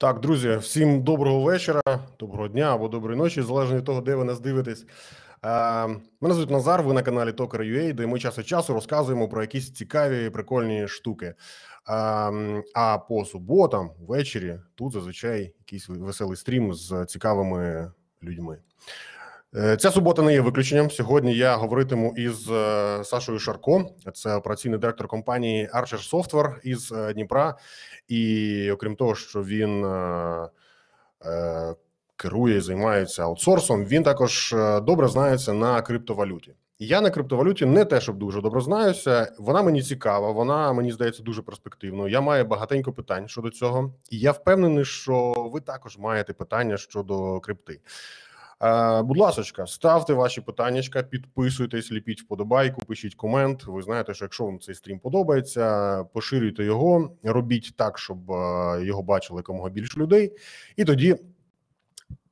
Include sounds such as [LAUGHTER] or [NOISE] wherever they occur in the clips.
Так, друзі, всім доброго вечора, доброго дня або доброї ночі, залежно від того, де ви нас дивитесь. Е, мене звуть Назар. Ви на каналі Токер.ua, де ми час від часу розказуємо про якісь цікаві прикольні штуки. Е, а по суботам, ввечері, тут зазвичай якийсь веселий стрім з цікавими людьми. Е, Ця субота не є виключенням. Сьогодні я говоритиму із е, Сашою Шарко, це операційний директор компанії Archer Software із е, Дніпра. І окрім того, що він керує і займається аутсорсом, він також добре знається на криптовалюті. Я на криптовалюті не те, щоб дуже добре знаюся. Вона мені цікава, вона мені здається дуже перспективною. Я маю багатенько питань щодо цього, і я впевнений, що ви також маєте питання щодо крипти. Е, Будь ласка, ставте ваші питаннячка, підписуйтесь, ліпіть вподобайку, пишіть комент. Ви знаєте, що якщо вам цей стрім подобається, поширюйте його, робіть так, щоб е, його бачили якомога більше людей, і тоді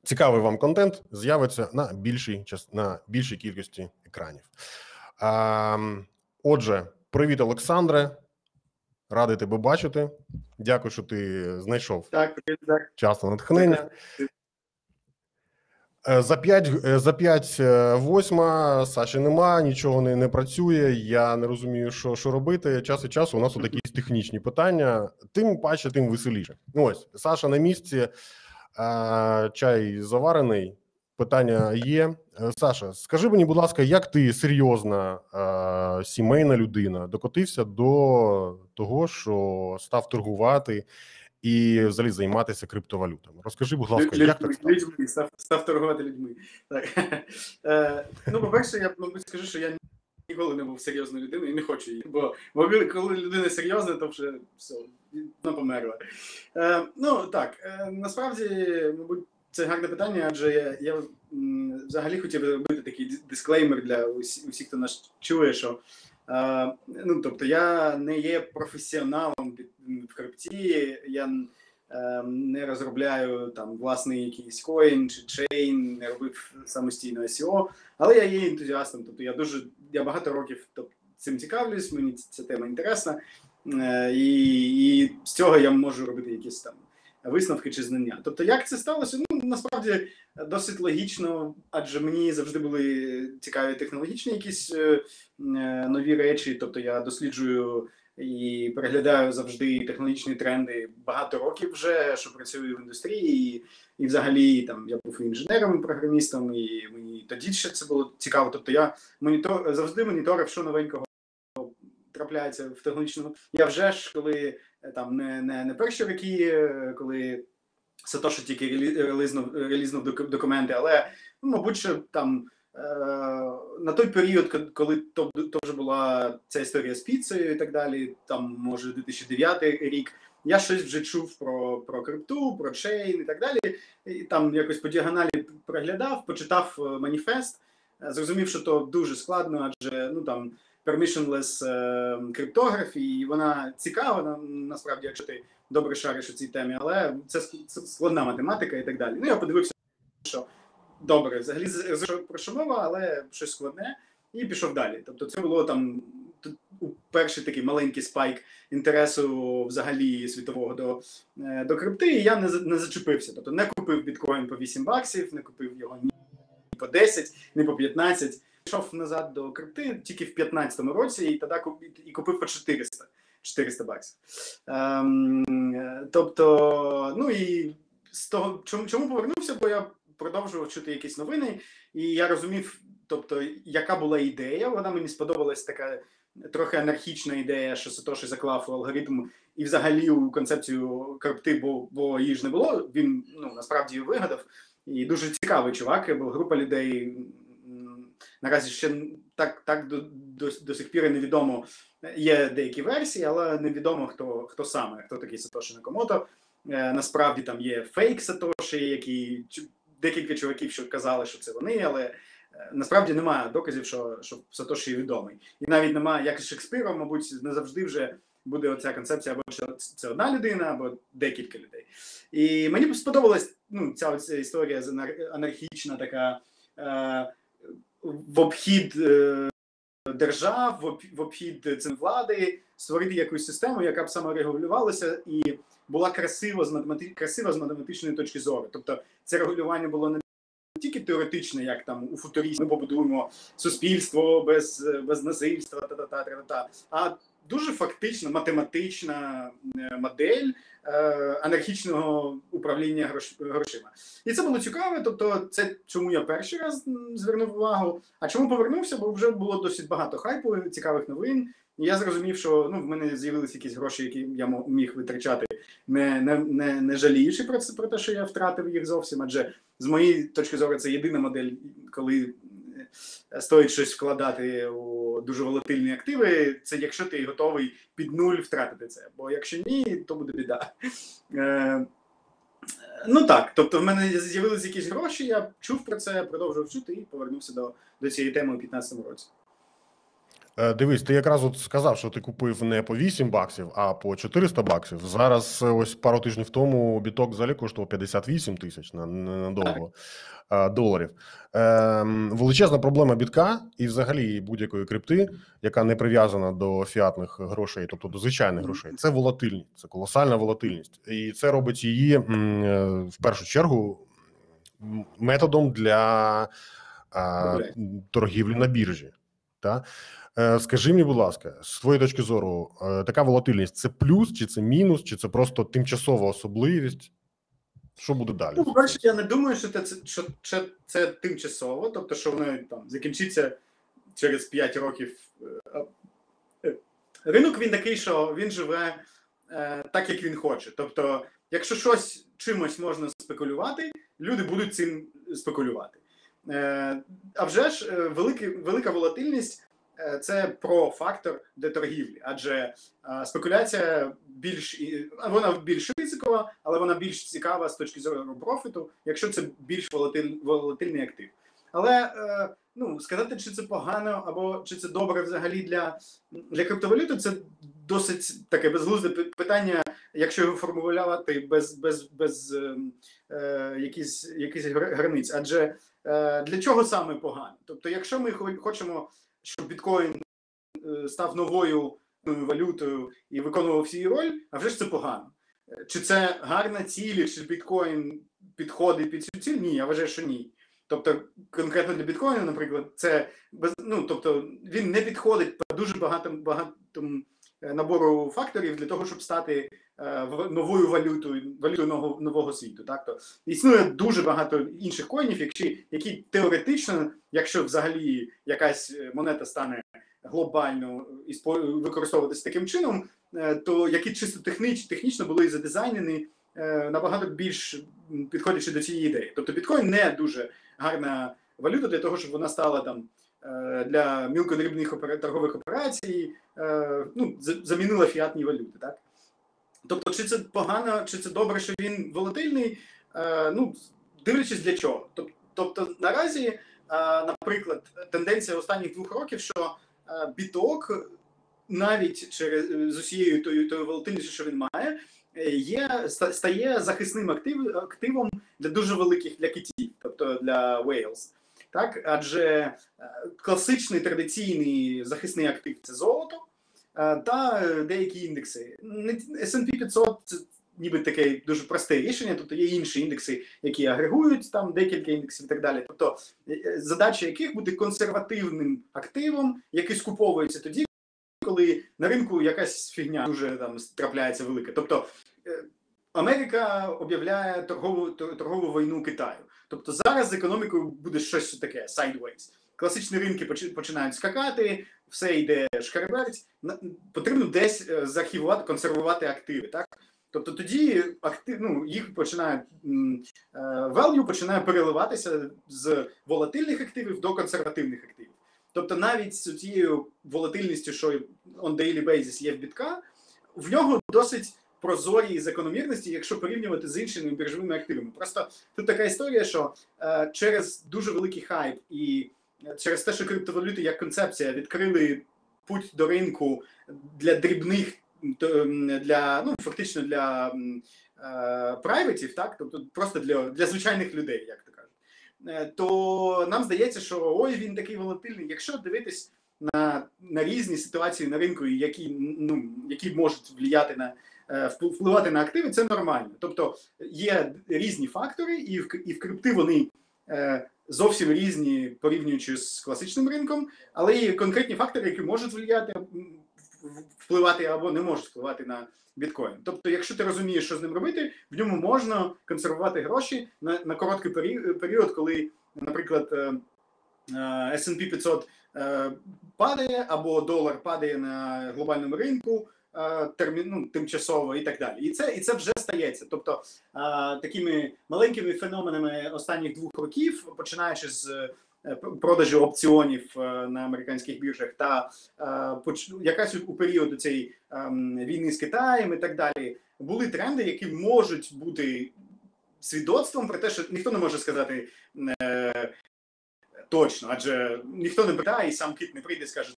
цікавий вам контент з'явиться на більшій на більшій кількості екранів. Е, Отже, привіт, Олександре. Радий тебе бачити. Дякую, що ти знайшов Так, так. час на натхнення. Е, За 5, за 5 восьма Саші нема, нічого не, не працює. Я не розумію, що, що робити. Час від часу у нас якісь технічні питання. Тим паче, тим веселіше. Ну ось Саша на місці, е, чай заварений. Питання є. Е, Саша, скажи мені, будь ласка, як ти серйозна е, сімейна людина докотився до того, що став торгувати і взагалі займатися криптовалютами? Розкажи, будь ласка, Люд- як так стало? людьми, став, став торгувати людьми. Так. [LAUGHS] Е, ну, по-перше, я мабуть скажу, що я ніколи не був серйозною людиною і не хочу її. Бо, бо коли людина серйозна, то вже все, вона померла. Е, ну так, е, насправді, мабуть, це гарне питання, адже я, я взагалі хотів зробити такий дисклеймер для усі- усіх, хто нас чує, що ну, тобто я не є професіоналом в крипті, я е, не розробляю там власний якийсь коін чи чейн, не робив самостійно SEO, але я є ентузіастом. Тобто я дуже я багато років тобто, цим цікавлюсь, мені ця тема інтересна, е, і, і з цього я можу робити якісь там висновки чи знання. Тобто, як це сталося? Ну насправді досить логічно, адже мені завжди були цікаві технологічні якісь е, е, нові речі. Тобто я досліджую і переглядаю завжди технологічні тренди багато років вже, що працюю в індустрії, і, і взагалі там я був інженером, і програмістом, і мені тоді ще це було цікаво. Тобто я монітор завжди моніторив, що новенького трапляється в технологічному. Я вже ж коли е, там не, не, не перші роки, е, коли Сатоші тільки релі- релізнув, релізнув док- документи, але ну, мабуть, що там е, на той період, коли то, то вже була ця історія з піцею і так далі, там може 2009 рік. Я щось вже чув про, про крипту, про чейн і так далі. І там якось по діагоналі проглядав, почитав е, маніфест, е, зрозумів, що то дуже складно, адже ну там permissionless е, і вона цікава насправді, якщо ти добре шариш у цій темі, але це, складна математика і так далі. Ну я подивився, що добре, взагалі про що мова, але щось складне, і пішов далі. Тобто, це було там перший такий маленький спайк інтересу взагалі світового до, е, до крипти, і я не, не зачепився. Тобто не купив біткоін по 8 баксів, не купив його ні по 10, ні по 15. Пішов назад до крипти тільки в 15-му році, і тоді і купив по 400. 400 баксів. Ем, тобто, ну і з того, чому, чому повернувся, бо я продовжував чути якісь новини, і я розумів, тобто, яка була ідея. Вона мені сподобалась така трохи анархічна ідея, що Сатоші заклав у алгоритм і взагалі у концепцію крипти, бо, бо її ж не було. Він ну насправді вигадав. І дуже цікавий чувак, бо група людей наразі ще так, так до, до, до сих пір і невідомо. Є деякі версії, але невідомо хто хто саме, хто такий Сатоші Накамото. Е, насправді там є фейк Сатоші, які декілька чуваків, що казали, що це вони, але е, насправді немає доказів, що, що Сатоші відомий. І навіть немає, як з Шекспіром, мабуть, не завжди вже буде оця концепція, або що це одна людина, або декілька людей. І мені сподобалась ну, ця історія з анархічна, така е, в обхід. Е, держав в обхід влади, створити якусь систему, яка б саморегулювалася і була красива з красива з математичної точки зору. Тобто це регулювання було не тільки теоретичне, як там у футурі ми побудуємо суспільство без, без насильства, та-та-та, та-та-та, а дуже фактично математична е, модель е, анархічного управління грош... грошима. І це було цікаво. Тобто, це чому я перший раз звернув увагу. А чому повернувся? Бо вже було досить багато хайпу, цікавих новин. І я зрозумів, що ну в мене з'явилися якісь гроші, які я міг витрачати, не, не, не, не жаліючи про це про те, що я втратив їх зовсім. Адже з моєї точки зору це єдина модель, коли стоїть щось вкладати у дуже волатильні активи. Це якщо ти готовий під нуль втратити це. Бо якщо ні, то буде біда. Е, Ну так, тобто в мене з'явилися якісь гроші, я чув про це, продовжував чути і повернувся до, до цієї теми у 2015 році. Е, Дивись, ти якраз от сказав, що ти купив не по 8 баксів, а по 400 баксів. Зараз е, ось пару тижнів тому біток взагалі коштував 58 тисяч на, на, на довго е, доларів. Ем, величезна проблема бітка і взагалі будь-якої крипти, яка не прив'язана до фіатних грошей, тобто до звичайних грошей, це волатильність, це колосальна волатильність. І це робить її в першу чергу методом для торгівлі на біржі. Та? Е, Скажи мені, будь ласка, з твоєї точки зору, е, така волатильність це плюс, чи це мінус, чи це просто тимчасова особливість? Що буде далі? Ну, по-перше, я не думаю, що це, що, що це тимчасово, тобто, що воно там закінчиться через 5 років. Е, Ринок він такий, що він живе е, так, як він хоче. Тобто, якщо щось чимось можна спекулювати, люди будуть цим спекулювати. Е, а вже ж е, великий, велика волатильність е, це про фактор для торгівлі, адже е, спекуляція більш вона більш ризикова, але вона більш цікава з точки зору профіту, якщо це більш волатиль, волатильний актив. Але е, ну сказати, чи це погано або чи це добре взагалі для, для криптовалюти, це досить таке безглузде питання, якщо його формулювати без, без, без ем, е, якісь, якісь гра- границь. Адже е, для чого саме погано? Тобто, якщо ми хочемо, щоб біткоін е, став новою е, валютою і виконував всю роль, а вже ж це погано. Е, Чи це гарна ціль, чи біткоін підходить під цю ціль? Ні, я вважаю, що ні. Тобто, конкретно для біткоїна, наприклад, це без ну, тобто він не підходить по дуже багатому багатому е, набору факторів для того, щоб стати е, новою валютою, валютою нового, нового світу. Так то існує дуже багато інших коїнів, які, теоретично, якщо взагалі якась е, монета стане глобально використовуватися таким чином, е, то які чисто техніч, технічно були задизайнені е, набагато більш підходячи до цієї ідеї. Тобто біткоін не дуже гарна валюта для того, щоб вона стала там е, для мілкодрібних торгових операцій, е, ну, за- замінила фіатні валюти, так? Тобто, чи це погано, чи це добре, що він волатильний, е, ну, дивлячись для чого. Тобто, наразі, е, наприклад, тенденція останніх двох років, що е, біток навіть через з усією тою, тою волатильністю, що він має, є стає захисним актив, активом для дуже великих для китів, тобто для whales. Так, адже е, класичний традиційний захисний актив це золото та е, деякі індекси. S&P 500 це ніби таке дуже просте рішення, тобто є інші індекси, які агрегують там декілька індексів і так далі. Тобто е, е, задача яких бути консервативним активом, який скуповується тоді, коли на ринку якась фігня дуже там трапляється велика. Тобто е, Америка об'являє торгову торгову війну Китаю. Тобто зараз з економікою буде щось таке sideways. Класичні ринки почи- починають скакати, все йде шкереберть. На- Потрібно десь е, консервувати активи. Так? Тобто тоді актив, ну, їх починає е, value починає переливатися з волатильних активів до консервативних активів. Тобто навіть з цією волатильністю, що on daily basis є в бітка, в нього досить прозорі закономірності, якщо порівнювати з іншими біржовими активами. Просто тут така історія, що е, через дуже великий хайп і через те, що криптовалюти як концепція відкрили путь до ринку для дрібних, для ну фактично для е, прайветів, так тобто просто для, для звичайних людей, як то кажуть. Е, То нам здається, що ой, він такий волатильний. Якщо дивитись на, на різні ситуації на ринку, які ну які можуть впливати на е, впливати на активи, це нормально. Тобто є різні фактори, і в, і в крипти вони зовсім різні, порівнюючи з класичним ринком, але є конкретні фактори, які можуть впливати, впливати або не можуть впливати на біткоін. Тобто, якщо ти розумієш, що з ним робити, в ньому можна консервувати гроші на, на короткий пері- період, коли, наприклад, е, е, S&P 500 е, падає або долар падає на глобальному ринку. Е, Термін, ну, тимчасово і так далі, і це і це вже стається. Тобто а, такими маленькими феноменами останніх двох років, починаючи з е, продажу опціонів е, на американських біржах, та е, якась у період цієї ем, війни з Китаєм і так далі, були тренди, які можуть бути свідоцтвом про те, що ніхто не може сказати е, точно, адже ніхто не питає, і сам кит не прийде і скаже.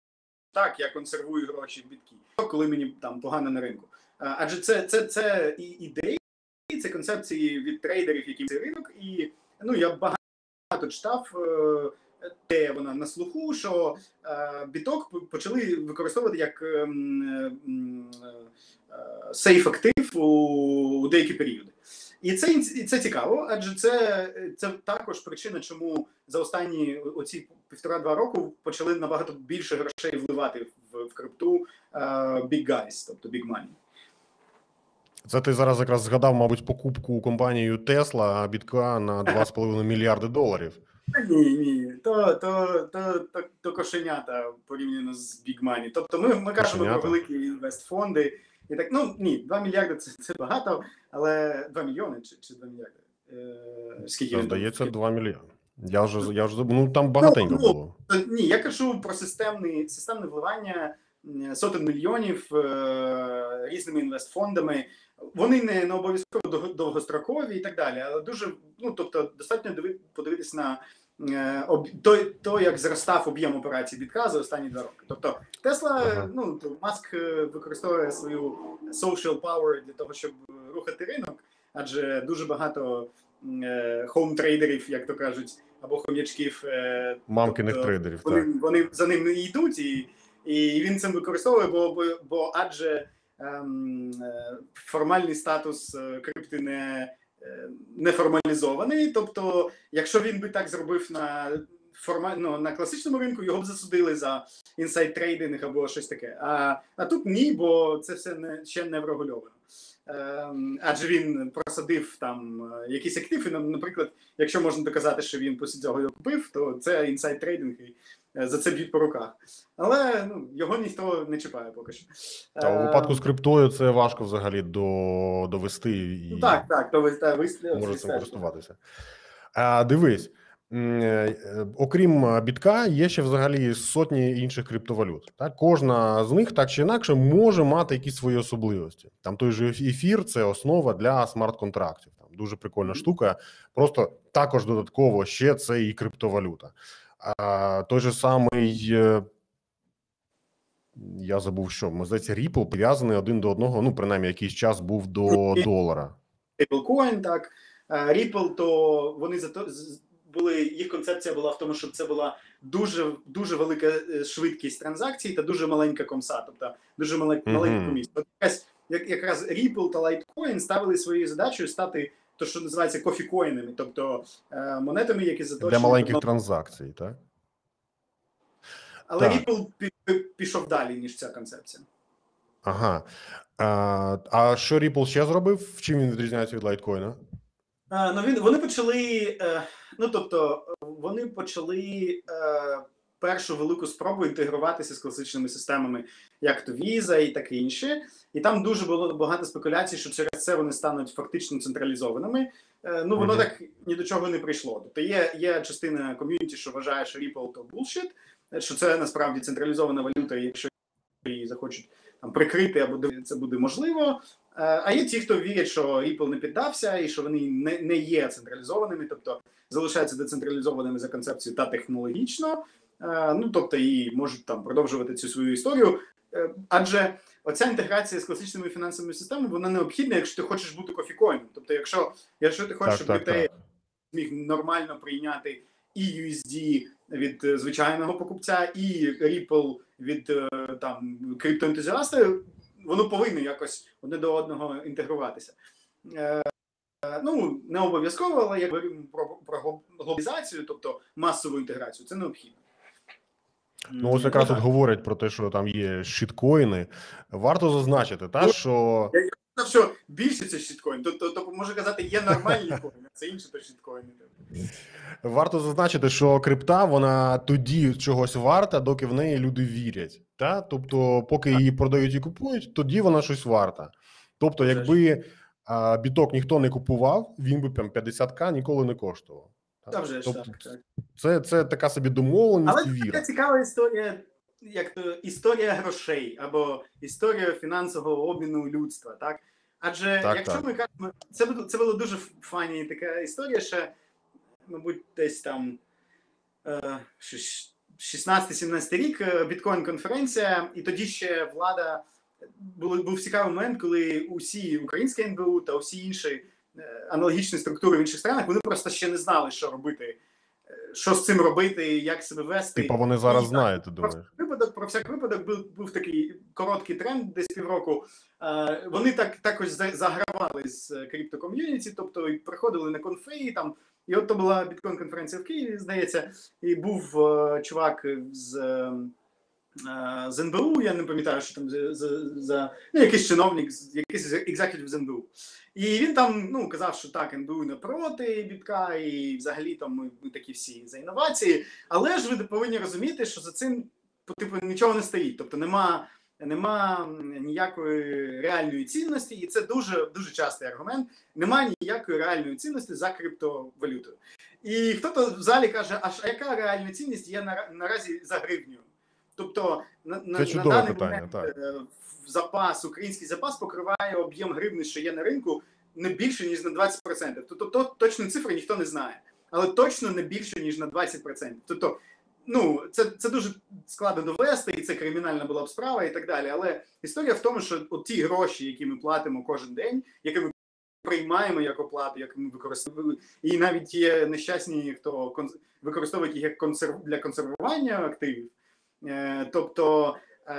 Так, я консервую гроші в біткі, коли мені там погано на ринку. Адже це, це, це і ідеї, це концепції від трейдерів, які цей ринок, і ну я багато читав, де вона на слуху, що е, біток почали використовувати як ем, е, е, сейф актив у, у деякі періоди. І це і це цікаво, адже це, це також причина, чому за останні оці півтора-два року почали набагато більше грошей вливати в, в крипту е, big guys, тобто big money. Це ти зараз якраз згадав, мабуть, покупку компанією Tesla бітка на 2,5 мільярди доларів. Ні, ні, то, то, то, то, то кошенята порівняно з Big Money. Тобто ми, ми кажемо Кошенята? про великі інвестфонди. І так, ну ні, 2 мільярди це, це багато, але 2 мільйони чи, чи 2 мільярди. Е, скільки здається, 2 мільярди. Я вже я вже ну там багатенько ну, було. Ні, я кажу про системний, системне вливання сотень мільйонів е, різними інвестфондами. Вони не, не обов'язково довгострокові і так далі, але дуже ну тобто достатньо диви- подивитись на е, той, то, як зростав об'єм операцій бітка за останні два роки. Тобто Тесла, Ага. ну то Маск е, використовує свою social power для того, щоб е, рухати ринок, адже дуже багато home трейдерів, як то кажуть, або хом'ячків. Мамкиних тобто трейдерів. вони, Так. вони за ним не йдуть, і, і він цим використовує, бо, бо, бо адже ем, формальний статус крипти не, е, не формалізований. Тобто, якщо він би так зробив на форма, ну, на класичному ринку, його б засудили за inside trading або щось таке. А, а тут ні, бо це все не, ще не врегульовано. Ем, адже він просадив там е, якийсь актив, і, наприклад, якщо можна доказати, що він після цього його купив, то це inside trading і за це б'ють по руках. Але ну, його ніхто не чіпає поки що. Та у Е, випадку з криптою це важко взагалі до, довести і Ну, так, так, то ви та, ви, може цим користуватися. А, дивись, е, е, окрім е, бітка, є ще взагалі сотні інших криптовалют. Так? Кожна з них так чи інакше може мати якісь свої особливості. Там той же ефір це основа для смарт-контрактів. Там дуже прикольна штука. Просто також додатково ще це і криптовалюта. А, той же самий. е, Я забув, що ми здається, Ripple прив'язаний один до одного. Ну, принаймні, якийсь час був до долара. Stablecoin, так. Ripple, то вони за то були, їх концепція була в тому, щоб це була дуже дуже велика е, швидкість транзакцій та дуже маленька комса, тобто дуже мале- Мгм. маленька комісія. От якась як якраз Ripple та Litecoin ставили своєю задачею стати то, що називається кофікоїнами, тобто е, монетами, які заточені Для маленьких до- транзакцій, так? але так. Ripple пі- пі- пішов далі ніж ця концепція. Ага. А, а що Ripple ще зробив? Чим він відрізняється від лайткоїна? Е, Ну, він, вони почали, е, ну тобто, вони почали першу велику спробу інтегруватися з класичними системами, як то Visa і таке інше. І там дуже було багато спекуляцій, що через це вони стануть фактично централізованими. Е, Ну, воно Мгм. так ні до чого не прийшло. Тобто є, є частина ком'юніті, що вважає, що Ripple то bullshit, е, що це насправді централізована валюта, і якщо її захочуть там прикрити або це буде можливо. Е, А є ті, хто вірять, що Ripple не піддався і що вони не, не є централізованими, тобто залишаються децентралізованими за концепцією та технологічно. Е, Ну тобто і можуть там продовжувати цю свою історію. Е, Адже оця інтеграція з класичними фінансовими системами вона необхідна, якщо ти хочеш бути кофікоїном. Тобто, якщо, якщо ти хочеш, Так, щоб так, ти так. зміг нормально прийняти і USD від е, звичайного покупця, і Ripple від там криптоентузіаста, воно повинно якось одне до одного інтегруватися. Ну, не обов'язково, але як говоримо про, про глобалізацію, тобто масову інтеграцію, це необхідно. Ну, ось якраз так. тут говорять про те, що там є щиткоїни. Варто зазначити, та Ну, що сказав, що більше це щиткоін. Тобто, тобто може казати, є нормальні коїни, це інше то щиткоїни. варто зазначити, що крипта вона тоді чогось варта, доки в неї люди вірять. Та? Тобто, поки її продають і купують, тоді вона щось варта. Тобто, якби а, біток ніхто не купував, він би прям 50к ніколи не коштував. Та? Вже ж Тобто, так, так. Це, це така собі домовленість Але і це віра. така цікава історія, як то історія грошей або історія фінансового обміну людства. Так? Адже Так, якщо так. ми кажемо, це було це була дуже фані така історія, ще, мабуть, десь там е, щось 16-17 рік е, біткоін-конференція, і тоді ще влада був, був цікавий момент, коли усі українські НБУ та усі інші е, аналогічні структури в інших странах вони просто ще не знали, що робити, е, що з цим робити, як себе вести. Типа вони зараз І знають, ти думаєш? випадок, про всяк випадок був, був такий короткий тренд, десь півроку. Е, вони так також загравали з е, криптоком'юніті, тобто і приходили на конфеї там. І от то була біткоін-конференція в Києві, здається, і був е, чувак з, е, е, з НБУ, я не пам'ятаю, що там за, за, ну, якийсь чиновник, якийсь екзекутив з НБУ. І він там ну, казав, що так, НБУ не проти бітка, і взагалі там ми, ми такі всі за інновації. Але ж ви повинні розуміти, що за цим типу, нічого не стоїть. Тобто нема, нема ніякої реальної цінності, і це дуже дуже частий аргумент. Немає ніякої реальної цінності за криптовалютою. І хто-то в залі каже, а яка реальна цінність є на, наразі за гривню? Тобто на, на, на даний питання, момент так. е, запас, український запас покриває об'єм гривни, що є на ринку, не більше ніж на 20%. Тобто то, точну цифру ніхто не знає, але точно не більше ніж на 20%. Тобто, ну це, це дуже складно довести, і це кримінальна була б справа, і так далі. Але історія в тому, що от ті гроші, які ми платимо кожен день, які ми приймаємо як оплату, як ми використовуємо, і навіть є нещасні, хто використовують їх як консерв для консервування активів. Е, тобто, е,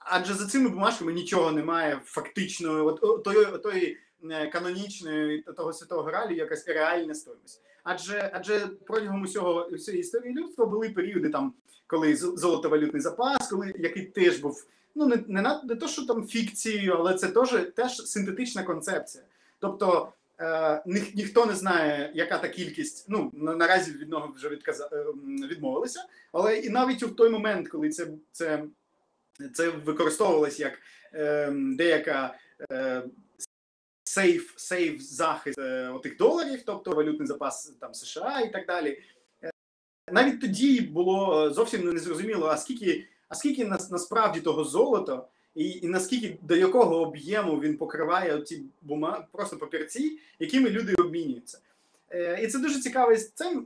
адже за цими бумажками нічого немає фактично, от, тої, тої е, канонічної того святого гралю, якась реальна стоїмость. Адже адже протягом усього всієї історії людства були періоди там, коли золотовалютний запас, коли який теж був ну не не, не то, що там фікцією, але це теж теж синтетична концепція. Тобто е, ні, ніхто не знає, яка та кількість. Ну на, наразі від нього вже відказа, е, відмовилися, але і навіть у той момент, коли це це, це використовувалось як е, деяка. Е, Сейф, сейф захист е, отих доларів, тобто валютний запас там США і так далі. Е, навіть тоді було зовсім не зрозуміло, а скільки, а скільки нас, насправді того золота, і, і наскільки до якого об'єму він покриває ці бума, просто папірці, якими люди обмінюються. Е, і це дуже цікава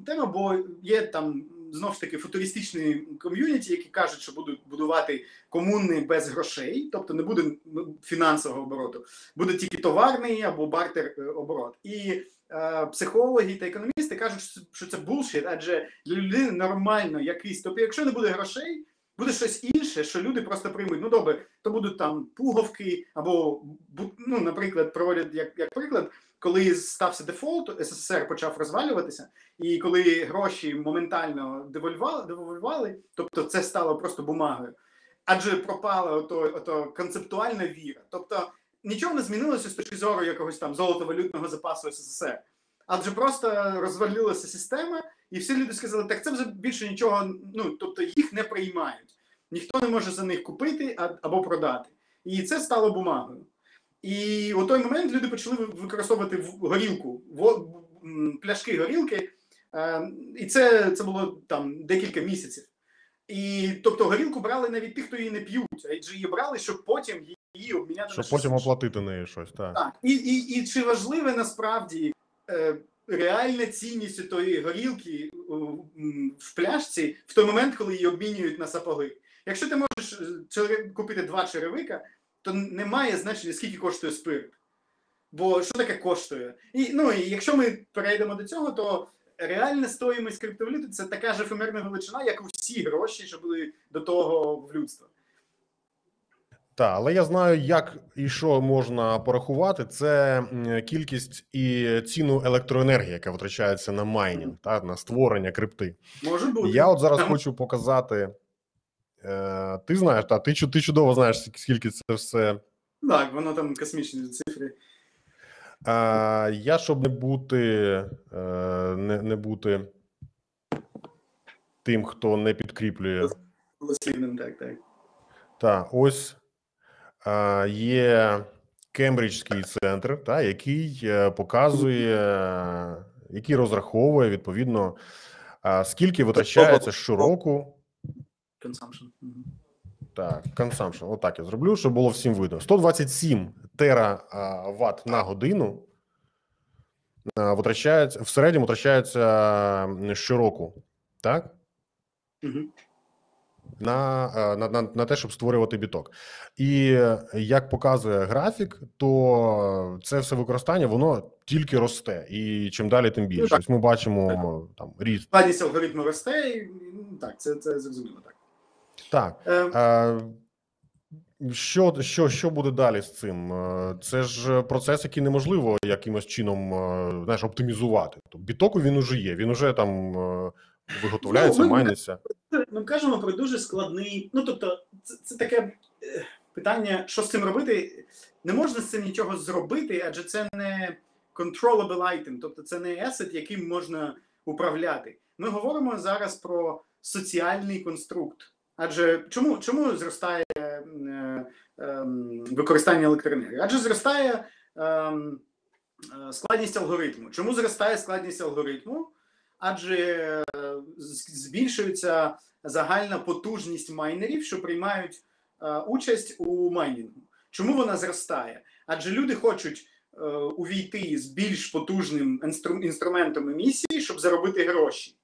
тема, бо є там знов ж таки футуристичні ком'юніті, які кажуть, що будуть будувати комуни без грошей, тобто не буде ну, фінансового обороту, буде тільки товарний або бартер е, оборот. І е, психологи та економісти кажуть, що це булшіт, адже для людини нормально якийсь. Тобто, якщо не буде грошей, буде щось інше, що люди просто приймуть. Ну добре, то будуть там пуговки, або ну, наприклад, проводять як, як приклад, коли стався дефолт, СССР почав розвалюватися, і коли гроші моментально девольвали, девольвували, тобто це стало просто бумагою. Адже пропала ото, ото концептуальна віра. Тобто нічого не змінилося з точки зору якогось там золотовалютного запасу СССР. Адже просто розвалилася система, і всі люди сказали, так це вже більше нічого, ну тобто їх не приймають. Ніхто не може за них купити або продати. І це стало бумагою. І у той момент люди почали використовувати горілку, пляшки горілки, е, і це, це було там декілька місяців. І тобто горілку брали навіть ті, хто її не п'ють, адже її брали, щоб потім її обміняти на Щоб щось потім оплатити неї щось. Так. Так, і, і, і чи важливе насправді реальна цінність тої горілки е, в пляшці в той момент, коли її обмінюють на сапоги? Якщо ти можеш е, купити два черевика, то немає значення, скільки коштує спирт. Бо що таке коштує? І, ну, і якщо ми перейдемо до цього, то реальна стоїмость криптовалюти це така ж ефемерна величина, як усі гроші, що були до того в людства. Так, але я знаю, як і що можна порахувати. Це кількість і ціну електроенергії, яка витрачається на майнінг, та на створення крипти. Може бути. Я от зараз хочу показати. Е, ти знаєш, та ти, ти чудово знаєш, скільки це все. Так, воно там космічні цифри. Е, я, щоб не бути, е, не, не бути тим, хто не підкріплює. Так, так. Так, ось є Кембриджський центр, та, який е, показує, який розраховує відповідно, скільки витрачається щороку. Consumption. Так, consumption. Отак я зроблю, щоб було всім видно. 127 тераватт на годину витрачається в середньому витрачається щороку. Так? Мгм. На, е, на, на, на те, щоб створювати біток. І е, як показує графік, то це все використання воно тільки росте, і чим далі, тим більше. так. Ось ми бачимо там ріст. Складність алгоритму росте, і ну, так, це, це зрозуміло так. Так. Е, А, що, що, що буде далі з цим? Е, Це ж процес, який неможливо якимось чином е, знаєш, оптимізувати. Тобто бітоку він уже є, він уже там е, виготовляється, Ну, ми- майниться. Ми кажемо про дуже складний. Ну тобто, це, це таке е, питання, що з цим робити. Не можна з цим нічого зробити, адже це не controllable item, тобто це не есет, яким можна управляти. Ми говоримо зараз про соціальний конструкт. Адже чому, чому зростає е, ем, використання електроенергії? Адже зростає ем, е, складність алгоритму. Чому зростає складність алгоритму? Адже е, збільшується загальна потужність майнерів, що приймають е, участь у майнінгу. Чому вона зростає? Адже люди хочуть е, увійти з більш потужним інстру- інструментом емісії, щоб заробити гроші.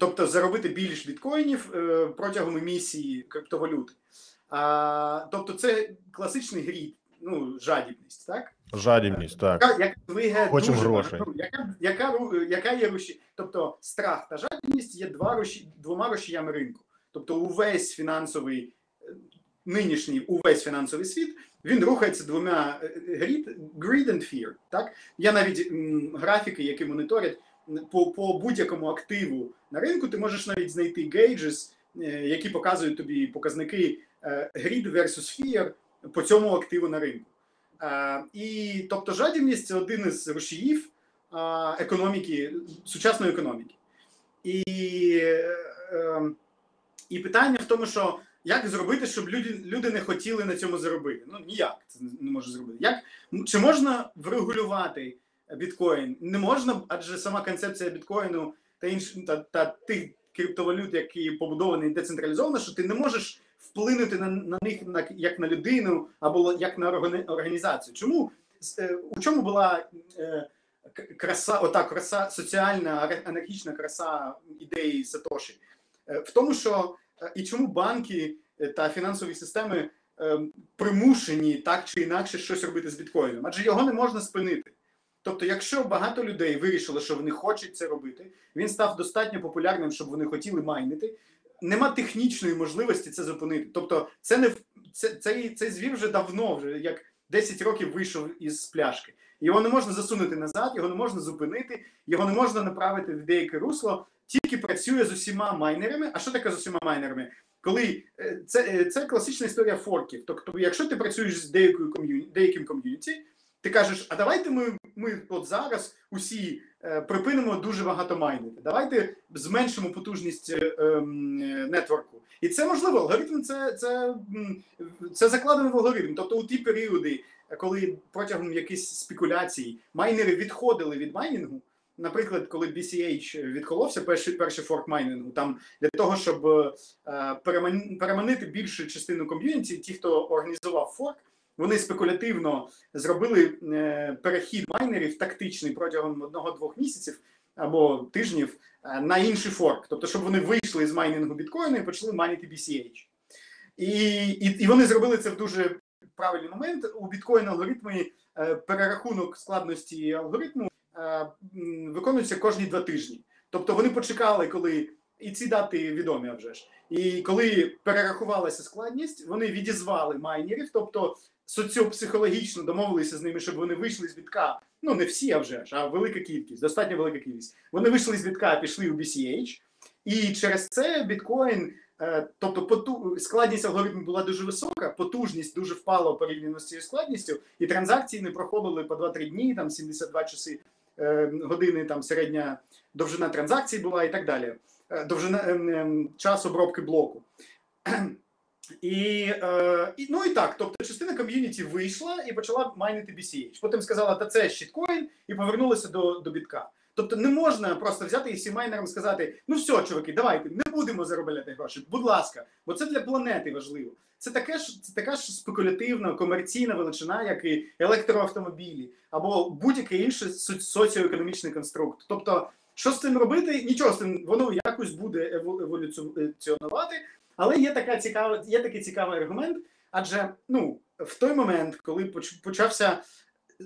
Тобто заробити більш біткоїнів протягом емісії криптовалюти. А, тобто це класичний гріб, ну, жадібність, так? Жадібність, так. Яка, двигає Хочемо дуже грошей. багато- яка, яка, ру- яка є руші, тобто страх та жадібність є два руші, двома рушіями ринку. Тобто увесь фінансовий е, нинішній увесь фінансовий світ він рухається двома е, greed, greed and fear. Так є навіть м, графіки, які моніторять м, по, по будь-якому активу на ринку. Ти можеш навіть знайти gauges, е, які показують тобі показники е, greed versus fear по цьому активу на ринку. І тобто жадібність це один із рушіїв економіки, сучасної економіки. І, е, е, і питання в тому, що як зробити, щоб люди, люди не хотіли на цьому заробити? Ну ніяк це не може зробити. Як, чи можна врегулювати біткоін? Не можна, адже сама концепція біткоїну та інш, та, та тих криптовалют, які побудовані децентралізовано, що ти не можеш вплинути на, на них на, як на людину або як на організацію. Чому е, у чому була е, краса, ота краса, соціальна анархічна краса ідеї Сатоші? Е, В тому, що е, і чому банки та фінансові системи е, примушені так чи інакше щось робити з біткоїном, адже його не можна спинити. Тобто, якщо багато людей вирішили, що вони хочуть це робити, він став достатньо популярним, щоб вони хотіли майнити. Нема технічної можливості це зупинити. Тобто, це не це, цей, цей звір вже давно, вже як 10 років вийшов із пляшки. Його не можна засунути назад, його не можна зупинити, його не можна направити в деяке русло. Тільки працює з усіма майнерами. А що таке з усіма майнерами? Коли е, це, е, це класична історія форків. Тобто, якщо ти працюєш з деякою ком'юні, деяким ком'юніті, ти кажеш, а давайте ми, ми от зараз усі припинимо дуже багато майнити. Давайте зменшимо потужність е, ем, е, нетворку. І це можливо. Алгоритм це, це, це закладено в алгоритм. Тобто у ті періоди, коли протягом якихось спекуляцій майнери відходили від майнінгу. Наприклад, коли BCH відколовся, перший перший форк майнінгу, там для того, щоб е, переманити більшу частину ком'юніті, ті, хто організував форк, вони спекулятивно зробили е, перехід майнерів тактичний протягом одного-двох місяців або тижнів е, на інший форк. Тобто, щоб вони вийшли з майнінгу біткоїну і почали майнити BCH. І, і, і вони зробили це в дуже правильний момент. У біткоін алгоритмі е, перерахунок складності алгоритму виконується кожні два тижні. Тобто вони почекали, коли І ці дати відомі вже ж. І коли перерахувалася складність, вони відізвали майнерів, тобто соціопсихологічно домовилися з ними, щоб вони вийшли з бітка. Ну не всі, а вже ж, а велика кількість, достатньо велика кількість. Вони вийшли з бітка, пішли у BCH, і через це біткоін, е, тобто складність алгоритму була дуже висока, потужність дуже впала порівняно з цією складністю, і транзакції не проходили по 2-3 дні, там 72 часи е, години, там середня довжина транзакцій була і так далі. Е, Довжина е, е, час обробки блоку. І, е, і ну і так, тобто частина ком'юніті вийшла і почала майнити BCH. Потім сказала, та це щиткоін, і повернулася до, до бітка. Тобто не можна просто взяти і всім майнерам сказати: ну все, чуваки, давайте, не будемо заробляти гроші, будь ласка, бо це для планети важливо. Це таке ж це така ж спекулятивна комерційна величина, як і електроавтомобілі або будь-який інший соці- соціоекономічний конструкт. Тобто, що з цим робити? Нічого з цим воно якось буде еволюціонувати. Але є така цікава, є такий цікавий аргумент, адже ну в той момент, коли почався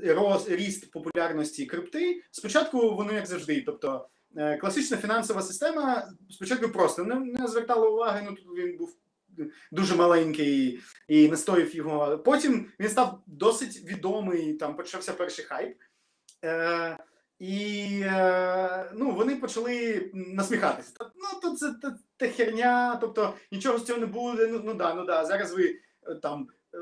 роз, ріст популярності крипти, спочатку воно як завжди, тобто е, класична фінансова система спочатку просто не, не звертала уваги. Ну тут він був дуже маленький і не стоїв його. Потім він став досить відомий. Там почався перший хайп. Е, і е, ну, вони почали насміхатися. Ну, то це та, та херня, тобто нічого з цього не буде. Ну, ну да, ну да. Зараз ви е, там е,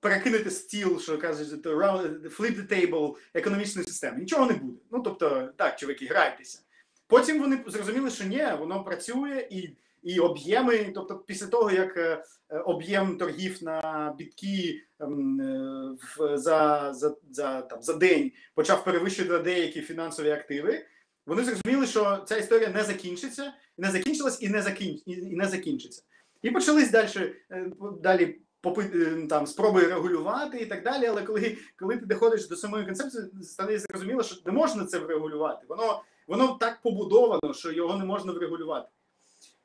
перекинете стіл, що кажуть, round- flip the table економічної системи. Нічого не буде. Ну тобто, так, чуваки, грайтеся. Потім вони зрозуміли, що ні, воно працює і. І об'єми, тобто, після того, як е, е, об'єм торгів на бітки ем, е, за, за, за, там, за день почав перевищувати деякі фінансові активи, вони зрозуміли, що ця історія не закінчиться, не закінчилась і не закін... і не закінчиться. І почались далі, далі там, спроби регулювати і так далі. Але коли, коли ти доходиш до самої концепції, стане зрозуміло, що не можна це врегулювати. Воно, воно так побудовано, що його не можна врегулювати.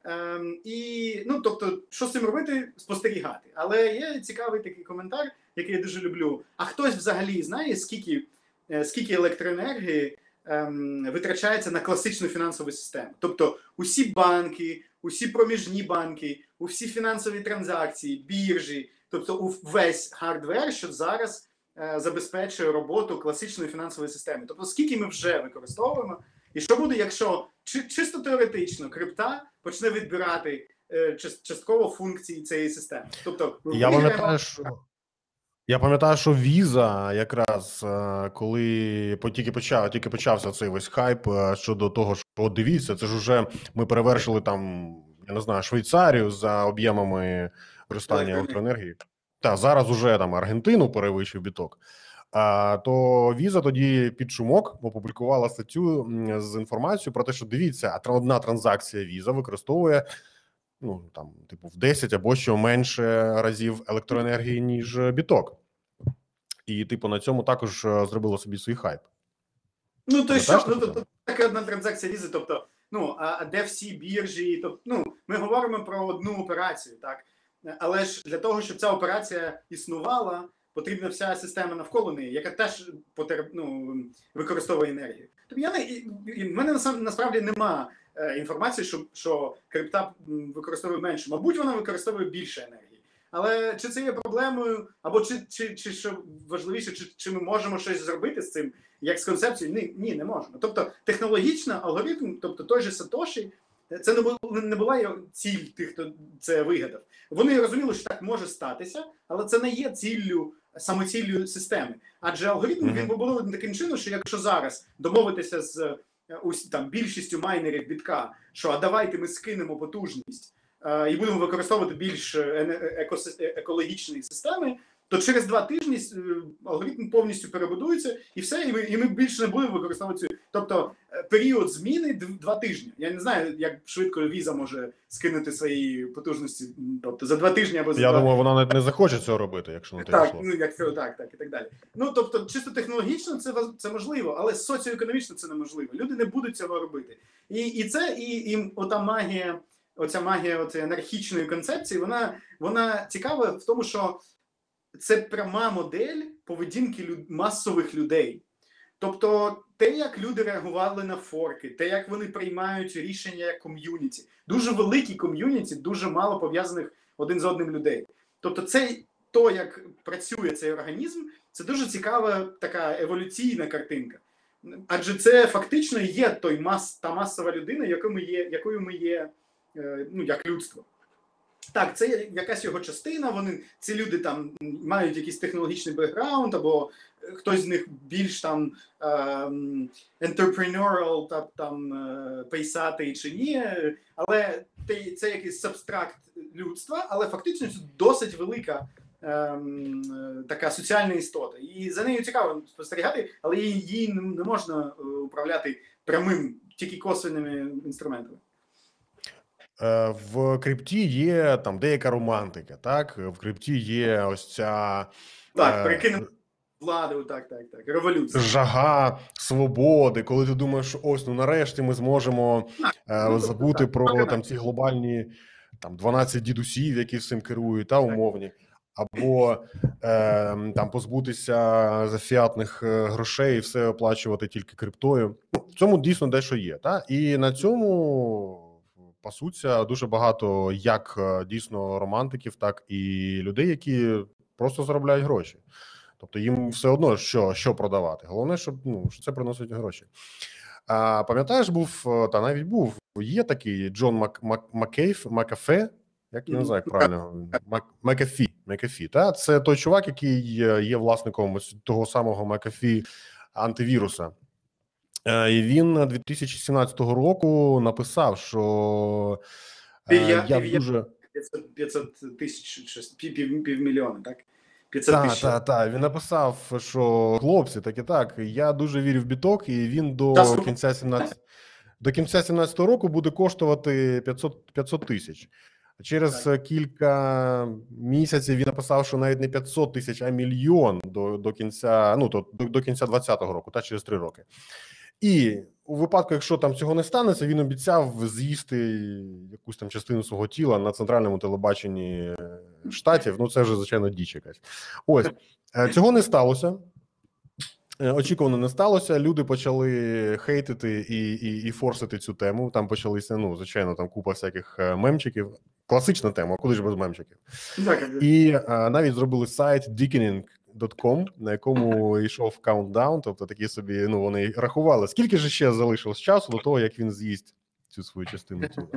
Ем, і ну, тобто, що з цим робити? Спостерігати. Але є цікавий такий коментар, який я дуже люблю. А хтось взагалі знає, скільки, е, скільки електроенергії ем, витрачається на класичну фінансову систему? Тобто усі банки, усі проміжні банки, усі фінансові транзакції, біржі, тобто весь хардвер, що зараз е, забезпечує роботу класичної фінансової системи. Тобто, скільки ми вже використовуємо, і що буде, якщо чи, чисто теоретично крипта почне відбирати е, частково функції цієї системи? Тобто, Я пам'ятаю, що я пам'ятаю, що віза, якраз е, коли тільки почав, тільки почався цей весь хайп е, щодо того, що от дивіться, це ж уже ми перевершили там, я не знаю, Швейцарію за об'ємами зростання Електроенергії. електроенергії. Та зараз уже там Аргентину перевищив біток. То віза тоді під шумок опублікувала статтю з інформацією про те, що дивіться, а одна транзакція віза використовує ну там, типу, в 10 або що менше разів електроенергії, ніж е, біток. І, типу, на цьому також е, зробило собі свій хайп. Ну, то що, ну, то, то така одна транзакція візи, тобто, ну, а, а де всі біржі, тобто, ну, ми говоримо про одну операцію, так? Але ж для того, щоб ця операція існувала, потрібна вся система навколо неї, яка теж потер, ну, використовує енергію. Тобто я не, і- в мене насправді нема е, інформації, що, що крипта використовує менше. Мабуть, вона використовує більше енергії. Але чи це є проблемою, або чи, чи, чи що важливіше, чи, чи ми можемо щось зробити з цим? як з концепцією, ні, ні, не можна. Тобто технологічно алгоритм, тобто той же Сатоші, це не була не була ціль тих, хто це вигадав. Вони розуміли, що так може статися, але це не є ціллю самоціллю системи. Адже алгоритм Мгм. він побудований таким чином, що якщо зараз домовитися з е, там більшістю майнерів бітка, що а давайте ми скинемо потужність е, і будемо використовувати більш е, екологічні системи, то через два тижні е, алгоритм повністю перебудується, і все, і ми, і ми більше не будемо використовувати цю. Тобто е, період зміни два тижні. Я не знаю, як швидко віза може скинути свої потужності. Тобто за два тижні або за Я два думаю, вона навіть не захоче цього робити, якщо на те так, ну як так, так і так далі. Ну тобто, чисто технологічно це це можливо, але соціоекономічно це неможливо. Люди не будуть цього робити. І, і це і, і ота магія, оця магія оцеї анархічної концепції, вона, вона цікава в тому, що це пряма модель поведінки люд, масових людей. Тобто, те, як люди реагували на форки, те, як вони приймають рішення як ком'юніті, дуже великі ком'юніті, дуже мало пов'язаних один з одним людей. Тобто, це то, як працює цей організм, це дуже цікава така еволюційна картинка. Адже це фактично є той мас, та масова людина, якою ми є, якою ми є е, ну, як людство. Так, це якась його частина. Вони ці люди там мають якийсь технологічний бекграунд, або е, хтось з них більш там ем, entrepreneurial, та там е, пейсатий чи ні. Але це якийсь сабстракт людства, але фактично це досить велика ем, така соціальна істота. І за нею цікаво спостерігати, але її, не можна е, управляти прямим, тільки косвенними інструментами. Е, В крипті є там деяка романтика, так? В крипті є ось ця Так, е, перекинемо владу, так, так, так. Революція. жага свободи, коли ти думаєш, ось ну нарешті ми зможемо е, ну, забути так, про так. там ці глобальні там 12 дідусів, які всім керують, та умовні, або е, там позбутися зафіатних е, грошей і все оплачувати тільки криптою. Ну, в цьому дійсно дещо є. Та? І на цьому пасуться дуже багато як е, дійсно романтиків, так і людей, які просто заробляють гроші. Тобто їм все одно що, що продавати. Головне, щоб ну що це приносить гроші. А пам'ятаєш, був е, та навіть був є такий Джон Мак, Мак, Маккейф, Макафе. Як я не знаю, як правильно Мак, Макафі. Макафі. Та це той чувак, який є власником того самого Макафі антивіруса. Е, І він 2017 року написав, що е, я пів'я- дуже 500, 500 тисяч, пів, пів, півмільйона, так? 500 Так, так, так. Він написав, що хлопці, так і так. Я дуже вірю в біток, і він до Та, кінця 17 до кінця 17 року буде коштувати 500 500 тисяч. Через Так. кілька місяців він написав, що навіть не 500 тисяч, а мільйон до, до кінця, ну то до, до кінця 20-го року, та через три роки. І у випадку, якщо там цього не станеться, він обіцяв з'їсти якусь там частину свого тіла на центральному телебаченні е, штатів. Ну це вже звичайно діч якась. Ось е, цього не сталося. Е, Очікувано не сталося. Люди почали хейтити і, і, і форсити цю тему. Там почалися, ну звичайно, там купа всяких мемчиків. Класична тема, куди ж без мемчиків. Так, І е, навіть зробили сайт dickening.com, на якому йшов countdown. Тобто такі собі, ну вони рахували, скільки ж ще залишилось часу до того, як він з'їсть цю свою частину тіла.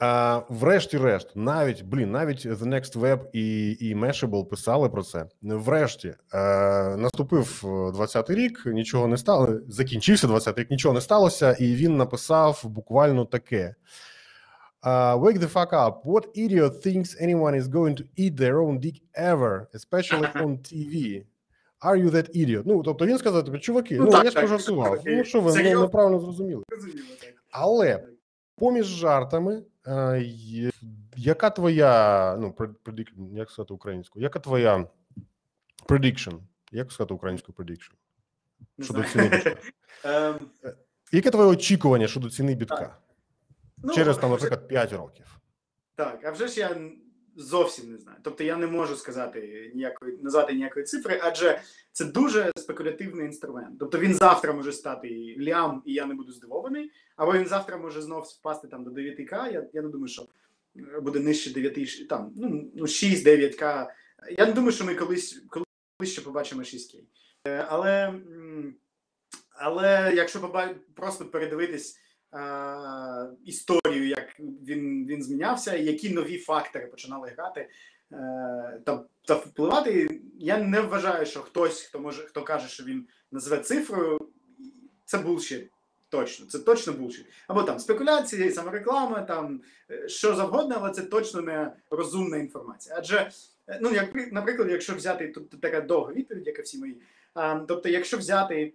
А, врешті-решт, навіть блін, навіть The Next Web і, і Mashable писали про це. Врешті е, наступив 20-й рік, нічого не стало. Закінчився 20-й рік, нічого не сталося, і він написав буквально таке. Uh, wake the fuck up. What idiot thinks anyone is going to eat their own dick ever, especially [LAUGHS] on TV? Are you that idiot? Ну, тобто він сказав тобі, чуваки, Ну, ну, так, я ж пожартував. Ну що ви ну, неправильно зрозуміли? Але поміж жартами, е, яка твоя, ну, пред- predict- як сказати українською, яка твоя prediction? Як сказати українською prediction? Щодо ціни бітка. [LAUGHS] Ем, Яке твоє очікування щодо ціни бітка? Ну, Через там, вже- наприклад, 5 років. Так, а вже ж я зовсім не знаю. Тобто я не можу сказати ніякої, назвати ніякої цифри, адже це дуже спекулятивний інструмент. Тобто він завтра може стати лям, і я не буду здивований, або він завтра може знов впасти там до 9К. Я, я не думаю, що е, буде нижче 9, там, ну, ну 6-9К. Я не думаю, що ми колись, колись ще побачимо 6К. Е, Але, але якщо просто передивитись історію, як він, він змінявся, які нові фактори починали грати е, та, та впливати. Я не вважаю, що хтось, хто може, хто каже, що він назве цифрою, це булшіт. Точно, це точно булшіт. Або там спекуляції, самореклама, там е, що завгодно, але це точно не розумна інформація. Адже, е, ну, як, наприклад, якщо взяти тут така довга відповідь, як і всі мої. А, тобто, якщо взяти е, е,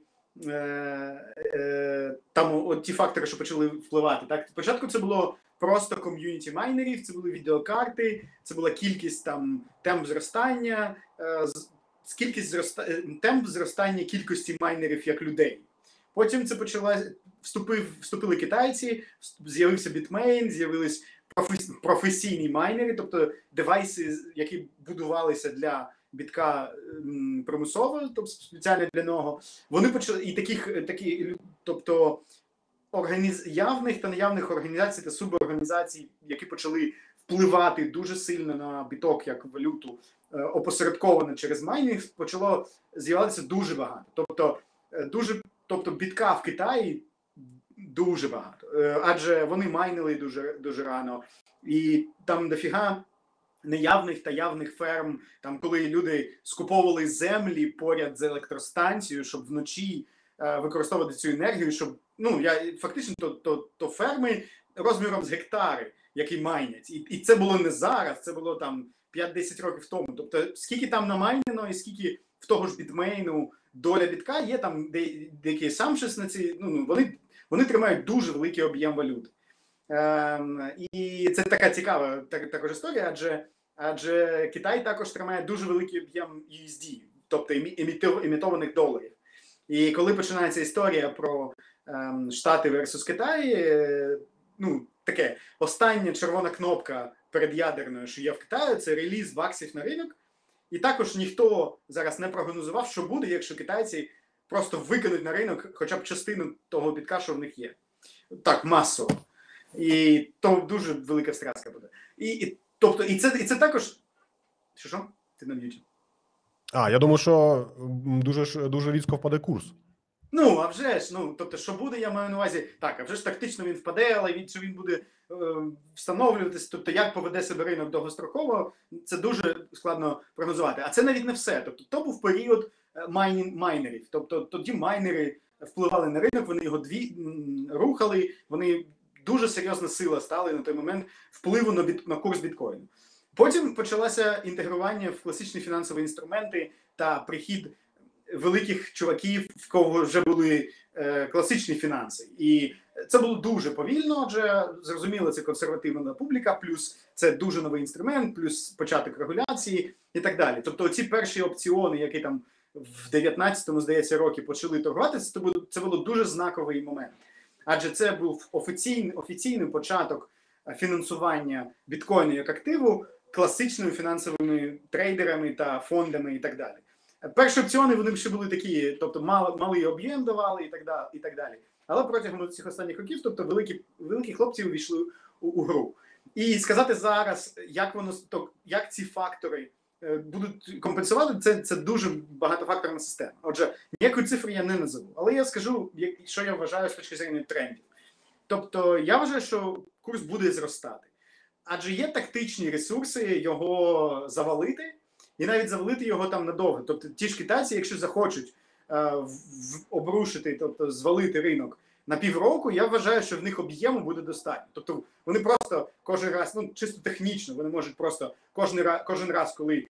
там от ті фактори, що почали впливати. Так, спочатку це було просто ком'юніті майнерів, це були відеокарти, це була кількість там темп зростання, е, з- кількість зроста... е, темп зростання кількості майнерів як людей. Потім це почала вступив, вступили китайці, з'явився бітмейн, з'явились професі- професійні майнери, тобто девайси, які будувалися для бітка м, тобто спеціально для нього. Вони почали і таких такі, лю- тобто організ... явних та неявних організацій та суборганізацій, які почали впливати дуже сильно на біток як валюту, е, опосередковано через майнінг, почало з'являтися дуже багато. Тобто, е, дуже, тобто бітка в Китаї дуже багато, Е, адже вони майнили дуже дуже рано, і там дофіга неявних та явних ферм, там коли люди скуповували землі поряд з електростанцією, щоб вночі е, використовувати цю енергію, щоб ну я фактично то, то, то ферми розміром з гектари, які майнять, і, і це було не зараз, це було там 5-10 років тому. Тобто, скільки там намайнено, і скільки в того ж бітмейну доля бітка є там де, деякі сам щось на ці. Ну, ну вони, вони тримають дуже великий об'єм валюти. Ем, і це така цікава також історія, адже адже Китай також тримає дуже великий об'єм USD, тобто імі- імітованих доларів. І коли починається історія про ем, Штати versus Китай, е, ну таке остання червона кнопка передядерною, що є в Китаї, це реліз баксів на ринок. І також ніхто зараз не прогнозував, що буде, якщо китайці просто викинуть на ринок хоча б частину того бітка, що в них є. Так, масово. І то дуже велика встряска буде. І, і, тобто, і це, і це також. Що що? Ти на м'юті. А, я думаю, що дуже дуже різко впаде курс. Ну, а вже ж, ну, тобто, що буде, я маю на увазі, так, а вже ж тактично він впаде, але він, чи він буде е, встановлюватись, тобто як поведе себе ринок довгостроково, це дуже складно прогнозувати. А це навіть не все. Тобто, то був період е, майнін, майнерів. Тобто тоді майнери впливали на ринок, вони його дві рухали, вони дуже серйозна сила стали на той момент впливу на, біт, на курс біткоїну. Потім почалося інтегрування в класичні фінансові інструменти та прихід великих чуваків, в кого вже були е, класичні фінанси. І це було дуже повільно, адже зрозуміло, це консервативна публіка, плюс це дуже новий інструмент, плюс початок регуляції і так далі. Тобто, ці перші опціони, які там в 19-му, здається, році почали торгуватися, це було, це було дуже знаковий момент. Адже це був офіційний, офіційний початок е, фінансування біткоїну як активу класичними фінансовими трейдерами та фондами і так далі. Перші опціони вони ще були такі, тобто мал, малий об'єм давали і так далі. І так далі. Але протягом цих останніх років, тобто великі, великі хлопці увійшли у, у гру. І сказати зараз, як воно як ці фактори е, будуть компенсувати, це, це дуже багатофакторна система. Отже, ніякої цифри я не назову. Але я скажу, що я вважаю з точки зору трендів. Тобто, я вважаю, що курс буде зростати. Адже є тактичні ресурси його завалити, і навіть завалити його там надовго. Тобто, ті ж китайці, якщо захочуть е, в- обрушити, тобто звалити ринок на півроку, я вважаю, що в них об'єму буде достатньо. Тобто вони просто кожен раз, ну чисто технічно, вони можуть просто кожен раз, кожен раз, коли е,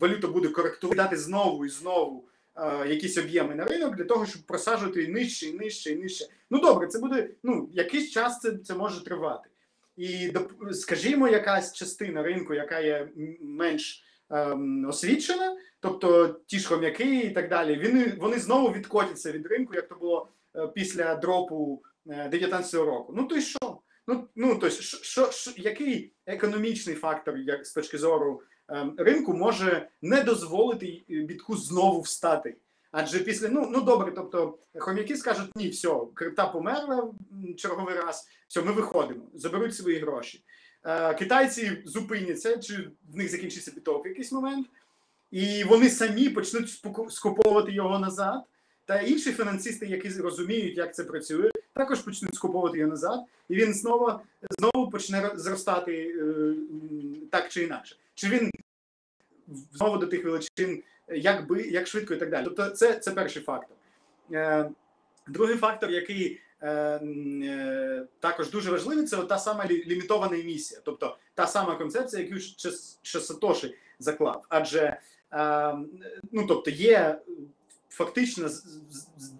валюта буде коректувати, дати знову і знову е, якісь об'єми на ринок для того, щоб просаджувати нижче, і нижче, і нижче. Ну добре, це буде ну якийсь час це, це може тривати. І скажімо, якась частина ринку, яка є менш ем, освічена, тобто ті ж хом'яки і так далі, вони, вони знову відкотяться від ринку, як то було е, після дропу е, 19-го року. Ну то й що? Ну, ну то що, що, що, який економічний фактор, як з точки зору ринку, може не дозволити бітку знову встати? Адже після ну ну добре, тобто хом'яки скажуть ні, все, крипта померла черговий раз, все, ми виходимо, заберуть свої гроші. Е, китайці зупиняться, чи в них закінчиться біток в якийсь момент, і вони самі почнуть скуповувати його назад. Та інші фінансисти, які розуміють, як це працює, також почнуть скуповувати його назад, і він знову знову почне зростати е, так чи інакше. Чи він знову до тих величин, як би як швидко і так далі. Тобто, це, це перший фактор. Е, другий фактор, який е, е, також дуже важливий, це та сама лі- лімітована емісія, тобто та сама концепція, яку ще, ще Сатоші заклав. Адже е, ну, тобто є фактично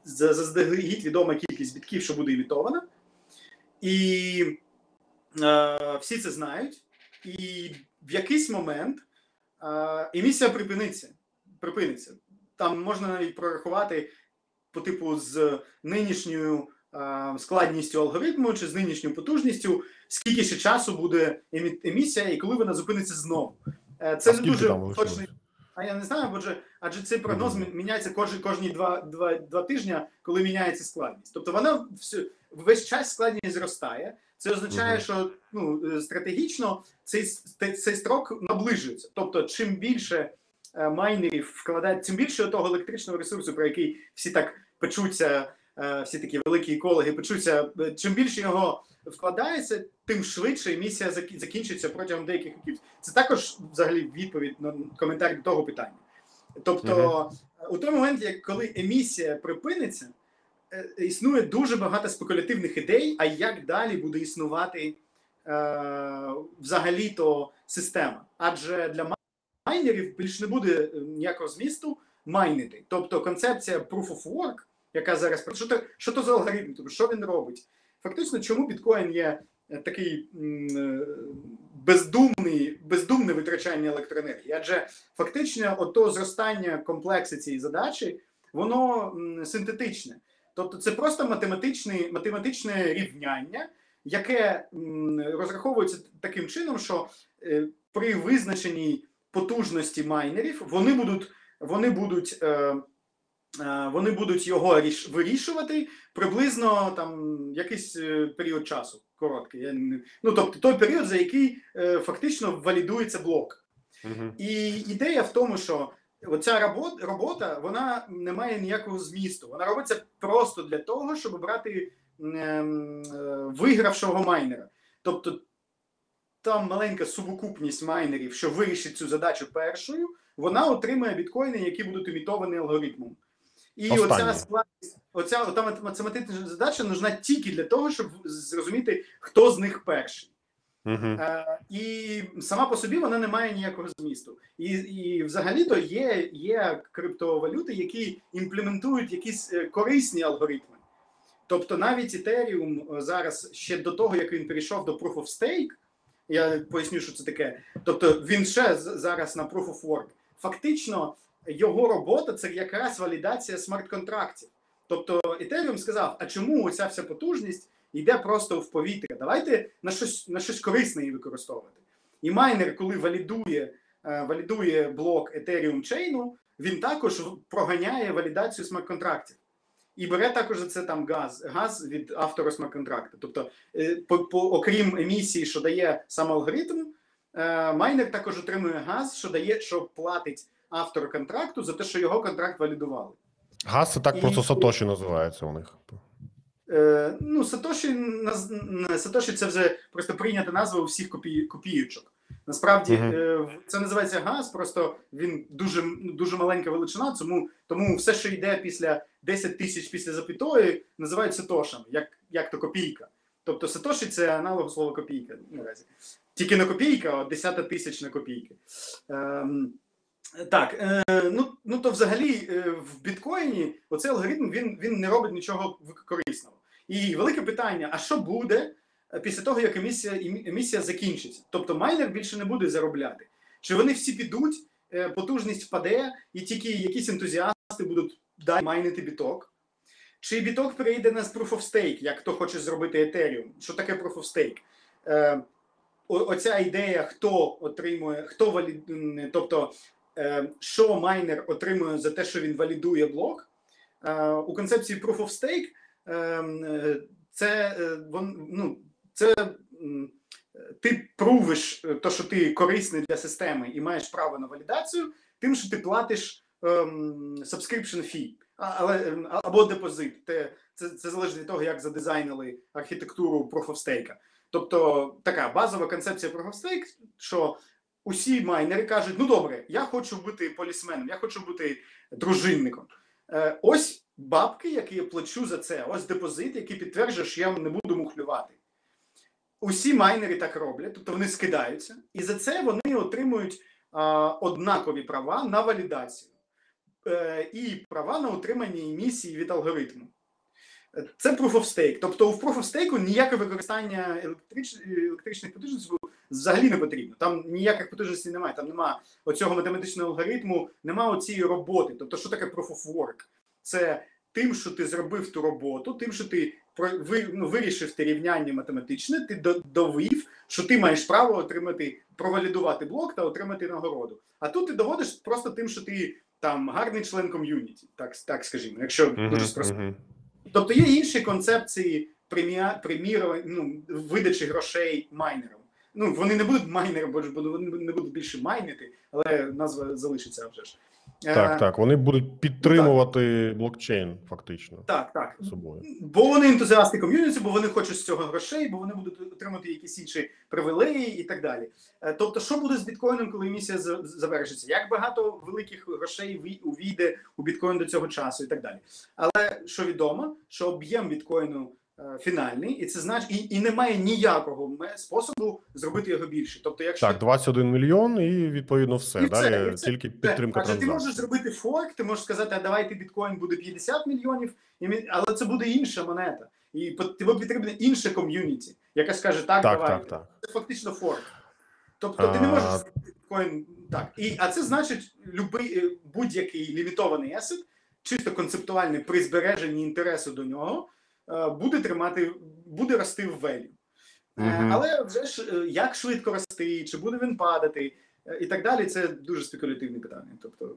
заздалегідь відома кількість бітків, що буде імітована, і е, всі це знають. І в якийсь момент емісія припиниться. припиниться. Там можна навіть прорахувати по типу з нинішньою е, складністю алгоритму чи з нинішньою потужністю, скільки ще часу буде емісія і коли вона зупиниться знову. Е, Це а не дуже точний. А я не знаю, бо же- адже цей прогноз міняється кожні, кожні два, два, два тижні, коли міняється складність. Тобто вона всю, весь час складність зростає. Це означає, що ну, е, стратегічно цей, цей строк наближується. Тобто, чим більше е, майнерів вкладають, тим більше того електричного ресурсу, про який всі так печуться, е, всі такі великі екологи печуться, чим більше його вкладається, тим швидше емісія закінчиться протягом деяких років. Це також взагалі відповідь на коментар до того питання. Тобто, у той момент, як коли емісія припиниться, існує дуже багато спекулятивних ідей, а як далі буде існувати е, взагалі-то система. Адже для майнерів більш не буде е, ніякого змісту майнити. Тобто концепція proof of work, яка зараз що то, що то за алгоритм, тобто що він робить? Фактично, чому біткоін є е, такий е, бездумний, бездумне витрачання електроенергії? Адже фактично, ото зростання комплексу цієї задачі, воно синтетичне. Тобто, це просто математичне, математичне рівняння, яке розраховується таким чином, що е, при визначеній потужності майнерів вони будуть, вони будуть, е, е, вони будуть його вирішувати приблизно там якийсь період часу короткий. Я не, ну тобто той період, за який е, фактично валідується блок. Мгм. І ідея в тому, що оця робота, робота вона не має ніякого змісту. Вона робиться просто для того, щоб брати ем, вигравшого майнера. Тобто там маленька сукупність майнерів, що вирішить цю задачу першою, вона отримує біткоїни, які будуть імітовані алгоритмом. І Останнє. оця складність, оця ота математична задача нужна тільки для того, щоб зрозуміти, хто з них перший. Е, і сама по собі вона не має ніякого змісту. І, і взагалі-то є, є криптовалюти, які імплементують якісь е, корисні алгоритми. Тобто навіть Ethereum е, зараз ще до того, як він перейшов до Proof of Stake, я поясню, що це таке. Тобто він ще зараз на Proof of Work. Фактично, його робота це якраз валідація смарт-контрактів. Тобто Ethereum сказав: а чому оця вся потужність йде просто в повітря? Давайте на щось на щось корисне її використовувати. І майнер, коли валідує, е, валідує блок Ethereum чейну, він також проганяє валідацію смарт-контрактів. І бере також за це там газ, газ від автора смарт-контракту. Тобто, е, по, по, окрім емісії, що дає сам алгоритм, е, майнер також отримує газ, що дає, що платить автору контракту за те, що його контракт валідували. Газ це так І- просто Сатоші називається у них. Е, ну, Сатоші, Сатоші це вже просто прийнята назва у всіх копій, копійочок. Насправді Мгм. е, це називається газ, просто він дуже, дуже маленька величина, тому, тому все, що йде після 10 тисяч після запятої, називають сатошами, як, як то копійка. Тобто Сатоші це аналог слова копійка наразі. Тільки не копійка, а десята тисячна копійки. Ем, так, е, ну, ну то взагалі е, в біткоїні оцей алгоритм він, він не робить нічого корисного. І велике питання: а що буде е, після того, як емісія, емі- емісія закінчиться? Тобто майнер більше не буде заробляти. Чи вони всі підуть, е, потужність впаде, і тільки якісь ентузіасти будуть далі майнити біток? Чи біток перейде на Proof of Stake, як хто хоче зробити Ethereum? Що таке Proof of Stake? Е, оця ідея, хто отримує, хто валід... тобто, е, що майнер отримує за те, що він валідує блок. Е, у концепції Proof of Stake це, е, вон, ну, це ти прувиш е, то, що ти корисний для системи і маєш право на валідацію, тим, що ти платиш ем, subscription fee, але, ем, або депозит. Те, це, це залежить від того, як задизайнили архітектуру Proof of Stake. Тобто така базова концепція Proof of Stake, що усі майнери кажуть: ну добре, я хочу бути полісменом, я хочу бути дружинником. Е, ось бабки, які я плачу за це, ось депозит, який підтверджує, що я не буду мухлювати. Усі майнери так роблять, тобто вони скидаються, і за це вони отримують а, однакові права на валідацію е, і права на отримання емісії від алгоритму. Це Proof of Stake. Тобто в Proof of Stake ніяке використання електрич... електричних потужностей взагалі не потрібно. Там ніяких потужностей немає. Там немає оцього математичного алгоритму, немає оцієї роботи. Тобто, що таке Proof of Work? Це тим, що ти зробив ту роботу, тим, що ти ну, вирішив ти рівняння математичне, ти до- довів, що ти маєш право отримати, провалідувати блок та отримати нагороду. А тут ти доводиш просто тим, що ти там гарний член ком'юніті, так, так скажімо, якщо дуже спростити. Мгм. Тобто є інші концепції премія, премірування, ну, видачі грошей майнерам. Ну, вони не будуть майнером, бо ж бо вони не будуть більше майнити, але назва залишиться вже ж. Е, Так, так. Вони будуть підтримувати блокчейн, фактично, Так, так. собою. Бо вони ентузіасти ком'юніті, бо вони хочуть з цього грошей, бо вони будуть отримати якісь інші привілеї і так далі. Е, Тобто, що буде з біткоїном, коли місія завершиться? Як багато великих грошей увійде у біткоін до цього часу і так далі. Але що відомо, що об'єм біткоїну фінальний, і це значить, і, і немає ніякого способу зробити його більше. Тобто, якщо Так, 21 мільйон, і відповідно все. І Далі і все. тільки підтримка Адже ти можеш зробити форк, ти можеш сказати, а давайте біткоін буде 50 мільйонів, і але це буде інша монета. І тобі потрібна інша ком'юніті, яка скаже так, Так, давай. так, так. Це фактично форк. Тобто ти не можеш зробити біткоін так. І, а це значить, любий, е, будь-який лімітований есет, чисто концептуальний при збереженні інтересу до нього, е, буде тримати, буде рости в велі. Е, Мгм. Але вже ж е, як швидко рости, чи буде він падати, е, і так далі, це дуже спекулятивне питання. Тобто,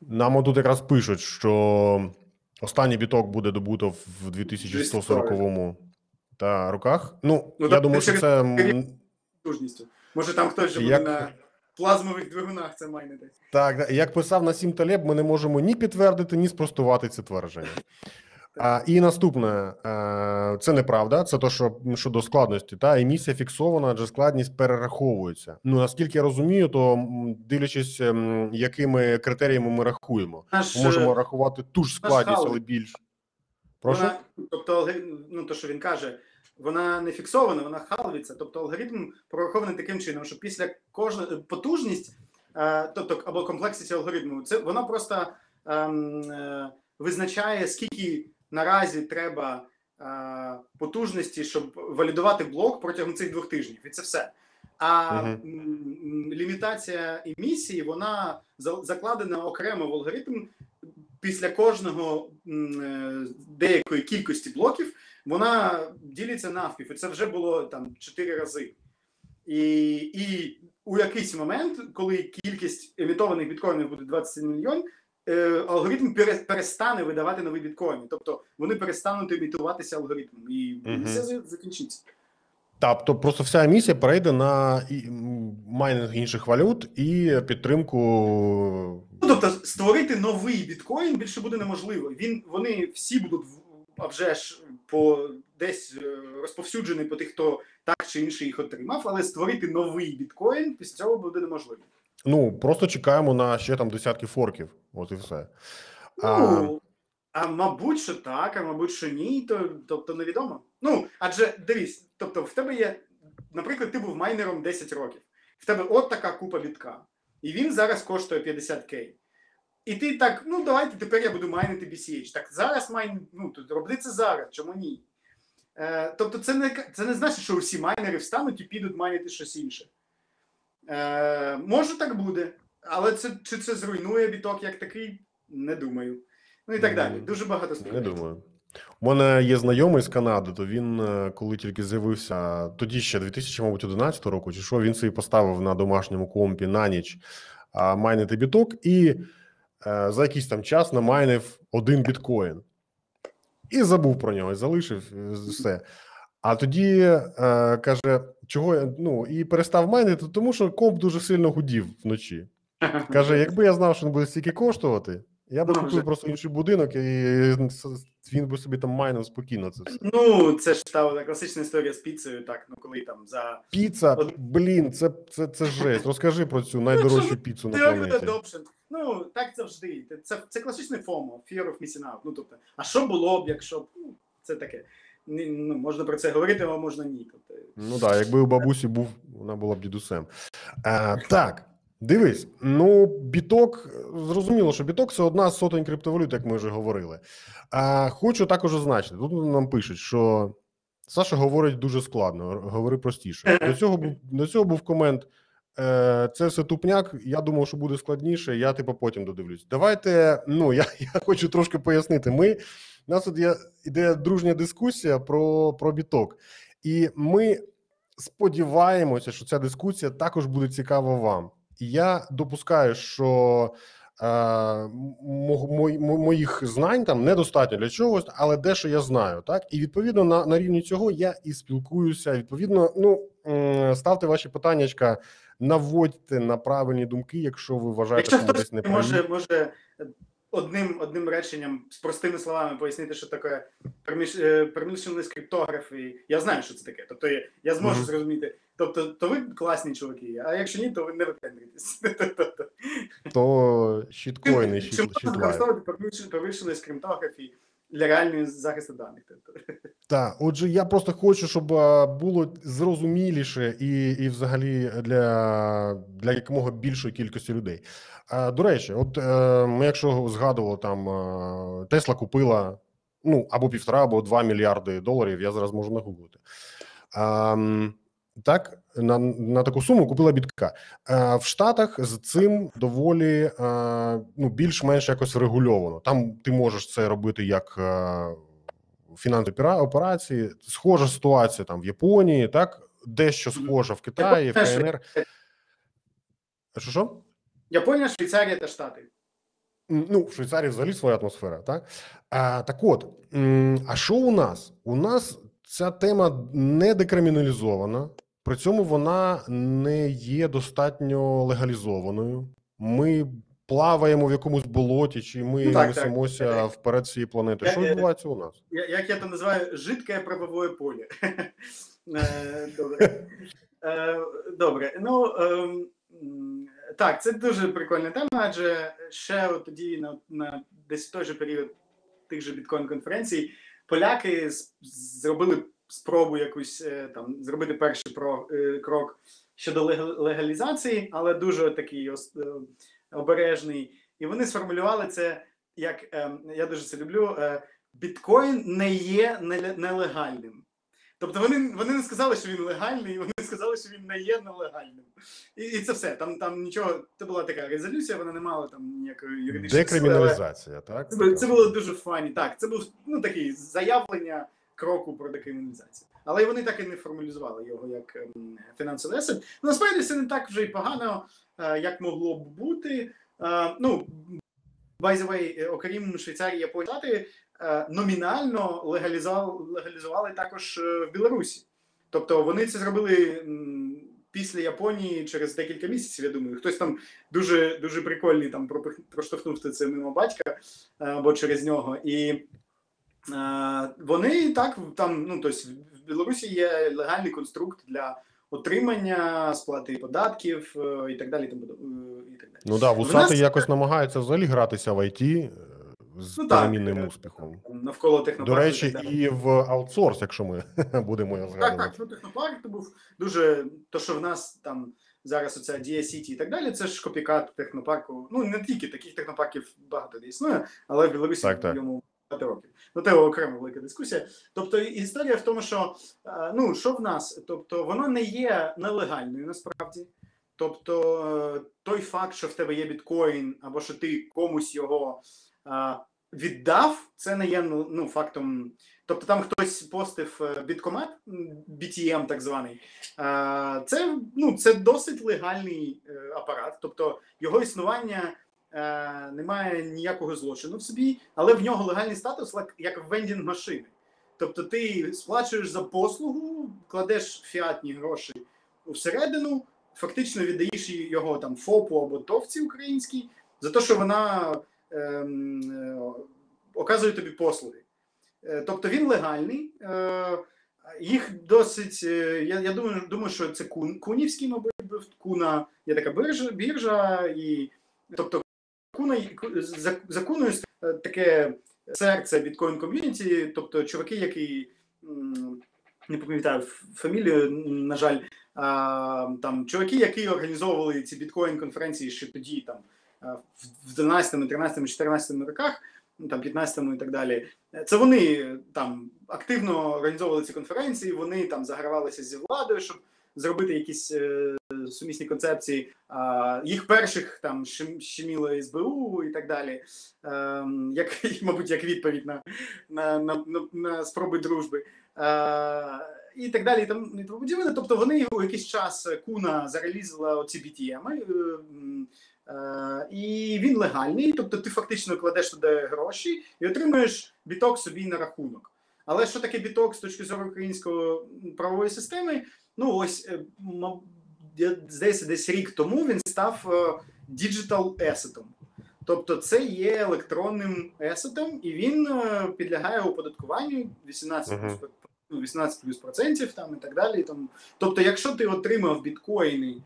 Нам тут якраз пишуть, що останній біток буде добуто в 2140 та роках. Ну, Ну, я думаю, що це потужністю. Може там хтось буде Як- на плазмових двигунах це майнити. так. Як писав Насім Талеб, ми не можемо ні підтвердити, ні спростувати це твердження. А, і наступне, е, це неправда. Це то, що щодо складності, та емісія фіксована, адже складність перераховується. Ну наскільки я розумію, то дивлячись, ем, якими критеріями ми рахуємо, Наш, можемо е, рахувати ту ж складність, але більш. Прошу? Вона, тобто, ну то, що він каже, вона не фіксована, вона халвиться. Тобто алгоритм прорахований таким чином, що після кожної потужність, е, тобто або комплексність алгоритму, це вона просто ем, визначає, скільки наразі треба е, потужності, щоб валідувати блок протягом цих двох тижнів. І це все. А м, лімітація емісії вона закладена окремо в алгоритм після кожного е, деякої кількості блоків вона ділиться навпів. І це вже було там чотири рази. І, і у якийсь момент, коли кількість емітованих біткоїнів буде 27 мільйон, е, алгоритм перестане видавати нові біткоїни. Тобто вони перестануть емітуватися алгоритмом, і Мгм. все закінчиться. Тобто просто вся емісія перейде на майнинг інших валют і підтримку. Ну, тобто створити новий біткоін більше буде неможливо. Він вони всі будуть а вже ж по десь е, розповсюджені по тих, хто так чи інше їх отримав, але створити новий біткоін після цього буде неможливо. Ну просто чекаємо на ще там десятки форків. От і все. А, Ну, а мабуть, що так, а мабуть, що ні, то тобто невідомо. Ну, адже дивись, тобто, в тебе є, наприклад, ти був майнером 10 років, в тебе от така купа бітка, і він зараз коштує 50к. І ти так, ну давайте тепер я буду майнити BCH. Так зараз майн, ну тут роби це зараз, чому ні? Е, тобто, це не це не значить, що всі майнери встануть і підуть майнити щось інше. Е, може, так буде, але це чи це зруйнує біток як такий? Не думаю. Ну і так далі. Дуже багато не думаю. У мене є знайомий з Канади, то він, е, коли тільки з'явився, тоді ще 2011 року, чи що, він собі поставив на домашньому компі на ніч майнити біток і е, за якийсь там час намайнив один біткоін. І забув про нього, і залишив все. А тоді е, каже, чого я ну і перестав майнити, тому що комп дуже сильно гудів вночі. Каже, якби я знав, що він буде стільки коштувати, я б Ну, купив просто інший будинок, і він би собі там майнив спокійно це все. Ну, це ж та класична історія з піцею, так, ну коли там за Піца, От- блін, це, це, це жесть. Розкажи про цю найдорожчу піцу на планеті. Ну, так завжди. Це, це класичний FOMO, fear of missing out. Ну, тобто, а що було б, якщо б, ну, це таке. Ну, можна про це говорити, а можна ні. Тобто, Ну так, якби у бабусі був, вона була б дідусем. А, так, дивись, ну, біток, зрозуміло, що біток це одна з сотень криптовалют, як ми вже говорили. А, хочу також зазначити, тут нам пишуть, що Саша говорить дуже складно, говори простіше. До цього був, до цього був комент. Е, це все тупняк. Я думав, що буде складніше. Я типу потім додивлюсь. Давайте. Ну я, я хочу трошки пояснити. Ми У нас тут є іде дружня дискусія про, про біток, і ми сподіваємося, що ця дискусія також буде цікава вам. І я допускаю, що е, мо- мо- мо- моїх знань там недостатньо для чогось, але дещо я знаю. Так і відповідно на, на рівні цього я і спілкуюся. Відповідно, ну ставте ваші питаннячка, наводьте на правильні думки, якщо ви вважаєте, що десь не може, може одним, одним реченням з простими словами пояснити, що таке permissionless е, перемішаний я знаю, що це таке. Тобто я, я зможу Мгм. зрозуміти. Тобто, то ви класні чуваки, а якщо ні, то ви не випендритесь. [LAUGHS] то щіткоїни, Чи щіт, можна щітлайв. використовувати permissionless і для реальної захисту даних? Тобто, Так, отже, я просто хочу, щоб було зрозуміліше і, і взагалі для, для якомога більшої кількості людей. До речі, от е, ми, якщо згадували, там е, Тесла купила ну або півтора, або два мільярди доларів. Я зараз можу нагуглити. Так, на, на таку суму купила бітка. Е, в Штатах з цим доволі е, ну, більш-менш якось врегульовано. Там ти можеш це робити як е, фінансові операції. Схожа ситуація там в Японії, так дещо схожа в Китаї, в КНР. Що що? Японія, Швейцарія та Штати. Ну, в Швейцарії взагалі своя атмосфера, так? А, так от, а що у нас? У нас ця тема не декриміналізована, при цьому вона не є достатньо легалізованою. Ми плаваємо в якомусь болоті, чи ми Ну, так, так. несемося вперед цієї планети. Я- Що відбувається у нас? Я- як я то називаю, жидке правовое поле. [LAUGHS] Е, Добре. Е, Добре. Ну ем, так, це дуже прикольна тема, адже ще от тоді на, на десь той же період тих же біткоін-конференцій поляки зробили спробу якусь е, там зробити перший про, е, крок щодо лега- легалізації, але дуже такий е, обережний. І вони сформулювали це як я дуже це люблю. біткоін не є нелегальним. Тобто вони, вони не сказали, що він легальний, вони сказали, що він не є нелегальним. І, і це все. Там, там нічого, це була така резолюція, вона не мала там ніякої юридичної Декриміналізація, так? Це, це було дуже фані. Так, це був ну, такий заявлення кроку про декриміналізацію. Але вони так і не формалізували його як ем, фінансовий есет. Насправді це не так вже й погано, е, як могло б бути. Е, ну, by the way, е, окрім Швейцарії, Японії, Штати, номінально легалізували, легалізували також в Білорусі. Тобто вони це зробили після Японії через декілька місяців, я думаю. Хтось там дуже дуже прикольний там проштовхнув це мимо батька або через нього. І е, вони так там, ну тобто в Білорусі є легальний конструкт для отримання сплати податків е, і так далі. Е, і так далі. Ну да, В вусати нас- якось намагаються взагалі гратися в IT з Ну, так. успіхом. Навколо До речі, і так і в аутсорс, якщо ми [LAUGHS] будемо його згадувати. так, ну технопарк то був дуже. То, що в нас там зараз оця Дія Сіті і так далі, це ж копікат технопарку. Ну не тільки таких технопарків багато де існує, але в Білорусі Так, так. йому років. Ну, це окрема велика дискусія. Тобто історія в тому, що е, ну що в нас? Тобто, воно не є нелегальною насправді. Тобто, е, той факт, що в тебе є біткоін, або що ти комусь його е, віддав, це не є ну, ну, фактом. Тобто там хтось постив біткомат, BTM так званий. Це, ну, це досить легальний апарат. Тобто його існування е, немає ніякого злочину в собі, але в нього легальний статус як вендінг машини. Тобто ти сплачуєш за послугу, кладеш фіатні гроші всередину, фактично віддаєш його там ФОПу або ТОВці українській за те, що вона ем, е, оказує тобі послуги. Е, Тобто він легальний. Е, їх досить. е, Я, я думаю, думаю, що це кун, кунівський, мабуть, куна. Є така біржа, біржа і тобто куна ку- за, за е, таке серце біткоін ком'юніті, тобто чуваки, які не пам'ятаю фамілію, на жаль, там чуваки, які організовували ці біткоін конференції ще тоді, там в- в 12, 13, 14 роках, ну, там 15 і так далі. Це вони там активно організовували ці конференції, вони там загравалися зі владою, щоб зробити якісь е, сумісні концепції. А, їх перших там щем- щеміло СБУ і так далі. Ем, як, [LAUGHS] мабуть, як відповідь на, на, на, на, на спроби дружби. Е, і так далі, і тому подібне. Тобто вони у якийсь час Kuna зарелізила оці BTM, е, е, і він легальний. Тобто ти фактично кладеш туди гроші і отримуєш біток собі на рахунок. Але що таке біток з точки зору української правової системи? Ну ось е, здається, десь рік тому він став е, digital asset ом. Тобто це є електронним asset ом, і він е, підлягає оподаткуванню 18 плюс, uh -huh. 18 плюс процентів там і так далі. Тому. Тобто, якщо ти отримав біткоїни е,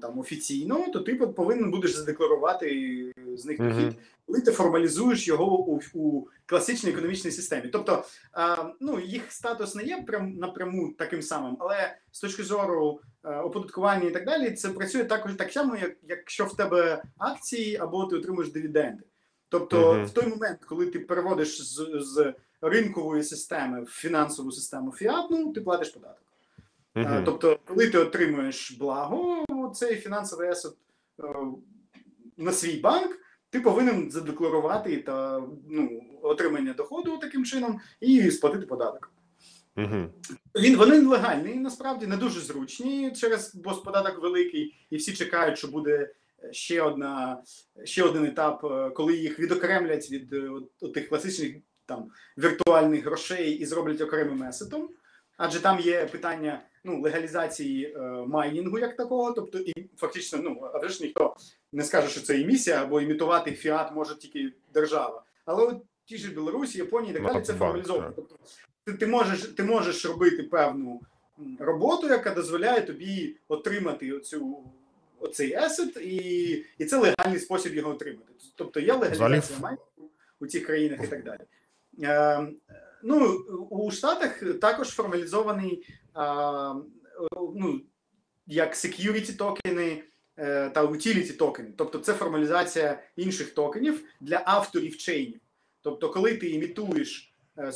там офіційно, то ти повинен будеш задекларувати з них дохід, коли ти формалізуєш його у, у класичній економічній системі. Тобто, е, ну їх статус не є прям напряму таким самим, але з точки зору е, оподаткування і так далі, це працює також так само, як якщо в тебе акції або ти отримуєш дивіденди. Тобто, Мгм. в той момент, коли ти переводиш з, з ринкової системи в фінансову систему фіатну, ти платиш податок. Мгм. Тобто, коли ти отримуєш благо, цей фінансовий есет е, на свій банк, ти повинен задекларувати та ну, отримання доходу таким чином і сплатити податок. Мгм. Він вони легальні, насправді не дуже зручні через бо податок великий, і всі чекають, що буде ще одна ще один етап, е, коли їх відокремлять від от тих класичних там віртуальних грошей і зроблять окремим есетом. Адже там є питання ну, легалізації е, майнінгу як такого, тобто і фактично, ну а ж ніхто не скаже, що це імісія або імітувати фіат може тільки держава. Але от ті ж Білорусі, Японії так далі, це формалізовано. Тобто ти, ти можеш ти можеш робити певну роботу, яка дозволяє тобі отримати оцю оцей есет, і, і це легальний спосіб його отримати. Тобто є легалізація майнінгу у цих країнах і так далі. Е, ну, у Штатах також формалізований а, ну, як security токени е, та utility токени. Тобто це формалізація інших токенів для авторів чейнів. Тобто, коли ти імітуєш, е,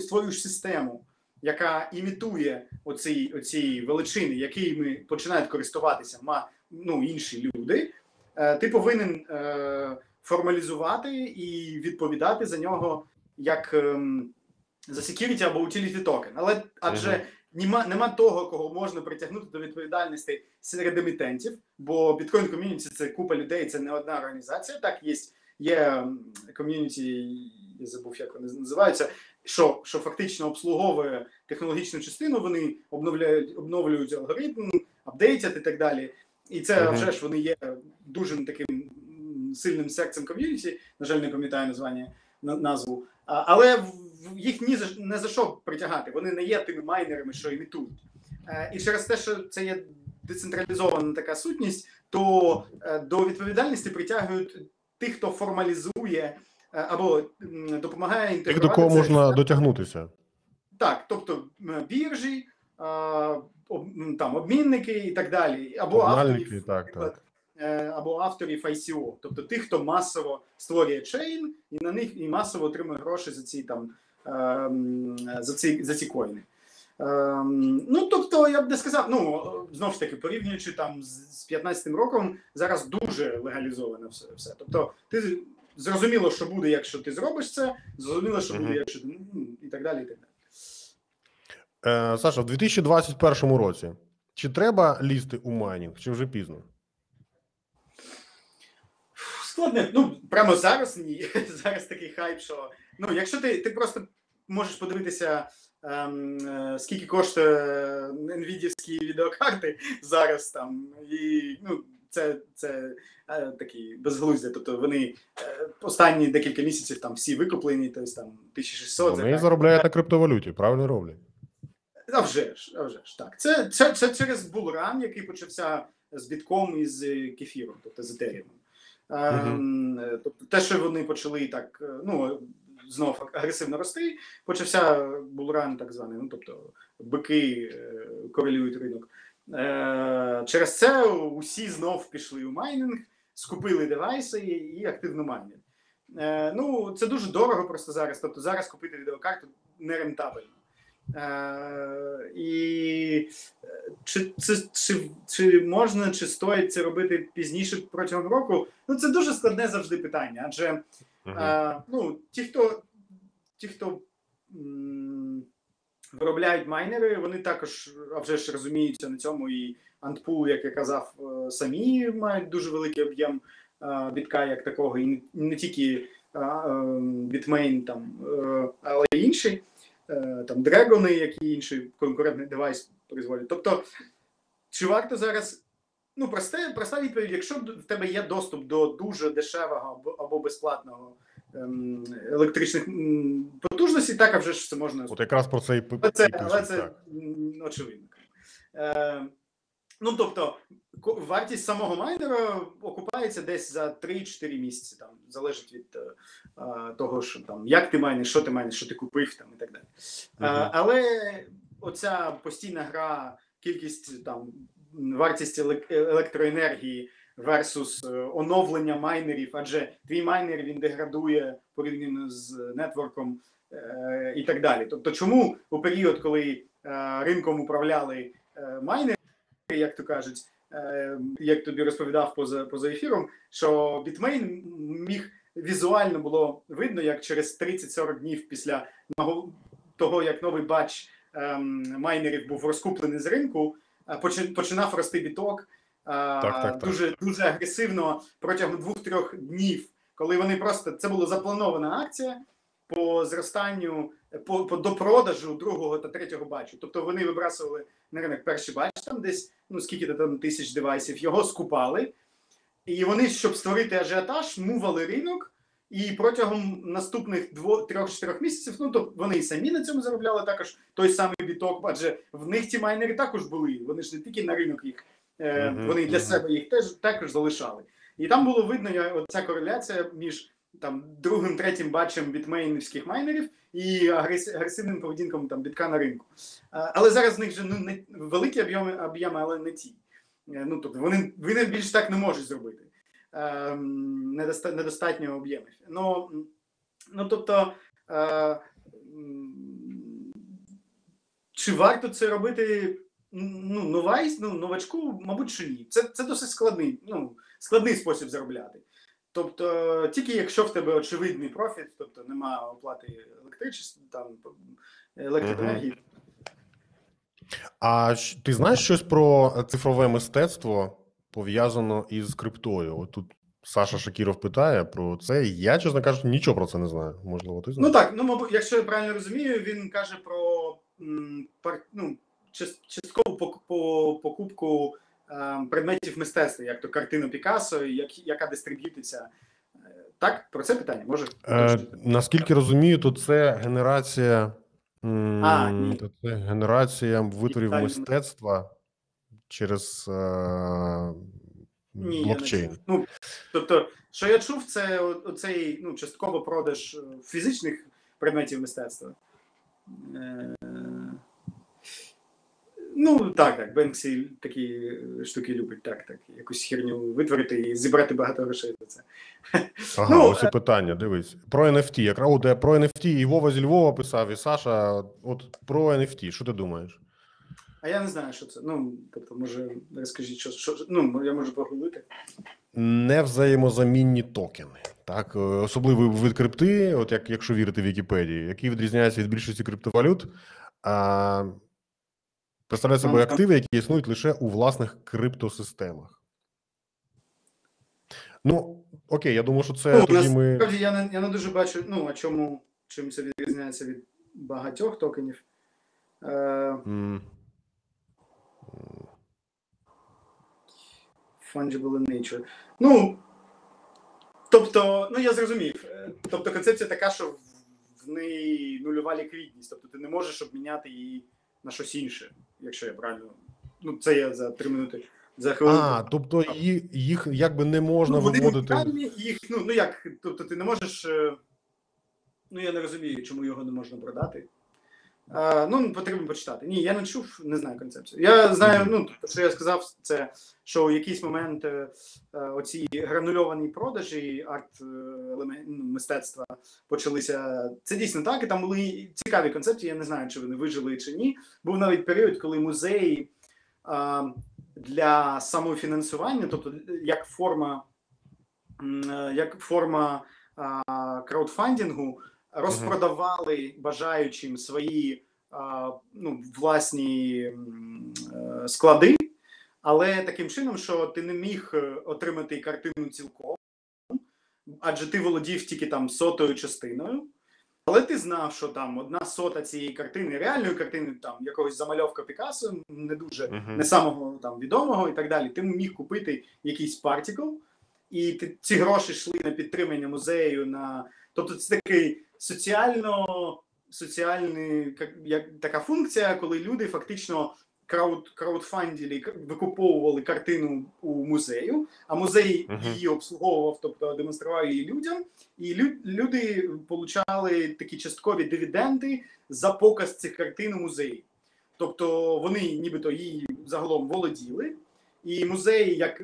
створюєш систему, яка імітує оці, оці величини, якими починають користуватися ну, інші люди, е, ти повинен е, формалізувати і відповідати за нього як ем, за security або utility токен. Але адже. Нема, нема того, кого можна притягнути до відповідальності серед емітентів, бо біткоін ком'юніті це купа людей, це не одна організація. Так, є, є ком'юніті, я забув, як вони називаються, що, що фактично обслуговує технологічну частину, вони обновляють, обновлюють алгоритм, апдейтять і так далі. І це Мгм. вже ж вони є дуже таким сильним серцем ком'юніті. На жаль, не пам'ятаю названня на- назву. Але їх ні за не за що притягати. Вони не є тими майнерами, що імітують. Е, І через те, що це є децентралізована така сутність, то е, до відповідальності притягують тих, хто формалізує е, або допомагає Тих, інтегрувати до кого це. можна дотягнутися. Так, тобто біржі, там обмінники і так далі, або авторів, так, е, або авторів ICO, тобто тих, хто масово створює чейн і на них і масово отримує гроші за ці там ем, за ці за ці коїни. Ем, ну тобто, я б не сказав, ну знову ж таки, порівнюючи там з, з 15 роком, зараз дуже легалізовано все. все. Тобто, ти зрозуміло, що буде, якщо ти зробиш це, зрозуміло, що буде, якщо ти ну, і так далі. І так далі. Е, Саша, в 2021 році чи треба лізти у майнінг, чи вже пізно? Складне. Ну, прямо зараз ні. [LAUGHS] Зараз такий хайп, що. Ну, якщо ти, ти просто можеш подивитися, ем, е, скільки коштує NVIDIA відеокарти зараз там, і ну, це, це е, такі безглуздя. Тобто вони е, останні декілька місяців там всі викуплені, тобто там 1600 Вони за заробляють на криптовалюті, правильно роблять. А вже ж, а вже ж так. Це, це, це через булран, який почався з бітком і з кефіром, тобто з етеріумом. Ем, Тобто те, що вони почали так, е, ну знов агресивно рости, почався булран, так званий. Ну тобто бики е, корелюють ринок. Е, Через це усі знов пішли у майнінг, скупили девайси і, активно майнять. Ну, це дуже дорого просто зараз. Тобто зараз купити відеокарту нерентабельно. Е, і е, чи, це, чи, чи можна, чи стоїть це робити пізніше протягом року? Ну це дуже складне завжди питання. Адже е, ну, ті, хто ті, хто м, виробляють майнери, вони також а вже ж розуміються на цьому і Антпул, як я казав, е, самі мають дуже великий об'єм бітка як такого, і не, тільки Bitmain, там, е, але й інші, там Дрегони, які інший конкурентний девайс призводять. Тобто, чи варто зараз. Ну, просте, проста відповідь, якщо в тебе є доступ до дуже дешевого або, безплатного ем, електричних потужностей, так а вже ж це можна От якраз про це і це, але це так. очевидно. Е, ну, тобто, вартість самого майнера окупається десь за 3-4 місяці, там, залежить від е, е, того, що там, як ти майниш, що ти майниш, що ти купив там, і так далі. Е, Мгм. але оця постійна гра, кількість там, вартість електроенергії versus е, оновлення майнерів, адже твій майнер він деградує порівняно з network ом е, і так далі. Тобто, чому у період, коли е, ринком управляли е, майнери, як то кажуть, е, як тобі розповідав поза, поза ефіром, що Bitmain міг візуально було видно, як через 30-40 днів після того, як новий batch ем, майнерів був розкуплений з ринку, е, починав рости біток. е, так, так. Дуже дуже агресивно протягом двох-трьох днів, коли вони просто це була запланована акція по зростанню по, по допродажу другого та третього бачу. Тобто вони вибрасували на ринок перший бач, там десь ну скільки там тисяч девайсів, його скупали, і вони, щоб створити ажіотаж, мували ринок. І протягом наступних двох трьох-чотирьох місяців, ну то вони і самі на цьому заробляли також той самий біток, адже в них ці майнери також були. Вони ж не тільки на ринок їх, е, вони для себе їх теж також залишали. І там було видно оця кореляція між там другим, третім батчем бітмейнівських майнерів і агресивним поведінком там бітка на ринку. Але зараз в них же ну, не великі об'єми, об'єми, але не ті. Е, Ну тобто вони, вони більш так не можуть зробити. Ем, недоста- недостатньо об'ємів. Ну, ну тобто, е, чи варто це робити ну, новайс, ну, новачку, мабуть, що ні. Це, це досить складний, ну, складний спосіб заробляти. Тобто, тільки якщо в тебе очевидний профіт, тобто немає оплати електричества, там електроенергії. А ти знаєш щось про цифрове мистецтво пов'язано із криптою? От тут Саша Шакіров питає про це. Я, чесно кажучи, нічого про це не знаю. Можливо, ти Ну так, ну мабуть, якщо я правильно розумію, він каже про ну, част- часткову пок- по, покупку предметів мистецтва, як то картину Пікассо, як, яка дистриб'ютиться. Е, Так, про це питання може. Е, наскільки розумію, то це генерація. А, ні. то це генерація витворів Детально. мистецтва через е, Ні, блокчейн. Ну, тобто, що я чув, це оцей ну, частково продаж е, фізичних предметів мистецтва. Е, Ну, так, так. Бенксі такі е, штуки любить, так, так. Якусь херню витворити і зібрати багато грошей за це. Ага, Ну, ось і питання. Дивись. Про NFT. Якраз я про NFT і Вова зі Львова писав, і Саша. От про NFT. Що ти думаєш? А я не знаю, що це. Ну, тобто, може, розкажіть, що, що ну, я можу погуглити. Невзаємозамінні токени. Так, е, особливий вид крипти, от як якщо вірити Вікіпедії, який відрізняється від більшості криптовалют, а, представляє собою активи, які існують лише у власних криптосистемах. Ну, окей, я думаю, що це ну, тоді ми. насправді я не, я не дуже бачу, ну, а чому чим це відрізняється від багатьох токенів. Е, м, Fungible in nature. Ну, тобто, ну я зрозумів. Е, Тобто концепція така, що в неї нульова ліквідність. Тобто ти не можеш обміняти її на щось інше, якщо я правильно. Ну, це я за три минути. За хвилину. А, тобто їх, їх якби не можна ну, вони виводити. унікальні, їх, ну, ну як, тобто ти не можеш. е, Ну, я не розумію, чому його не можна продати. А, ну, потрібно почитати. Ні, я не чув, не знаю концепцію. Я знаю, ну, що я сказав, це що у якийсь момент е, е, оці гранульовані продажі арт е, ну, мистецтва почалися. Це дійсно так, і там були цікаві концепції. Я не знаю, чи вони вижили чи ні. Був навіть період, коли музеї а, для самофінансування, тобто як форма, е, як форма краудфандингу, розпродавали бажаючим свої ну, власні е, склади, але таким чином, що ти не міг е, отримати картину цілком, адже ти володів тільки там сотою частиною. Але ти знав, що там одна сота цієї картини, реальної картини, там якогось замальовка Пікассо, не дуже Мгм. не самого там відомого і так далі. Ти міг купити якийсь партикл, і ти, ці гроші йшли на підтримання музею. На тобто, це такий соціально соціальний як, така функція, коли люди фактично крауд, краудфандили, викуповували картину у музею, а музей Мгм. її обслуговував, тобто демонстрував її людям, і лю, люди получали такі часткові дивіденди за показ цих картин у музеї. Тобто вони нібито її загалом володіли, і музей, як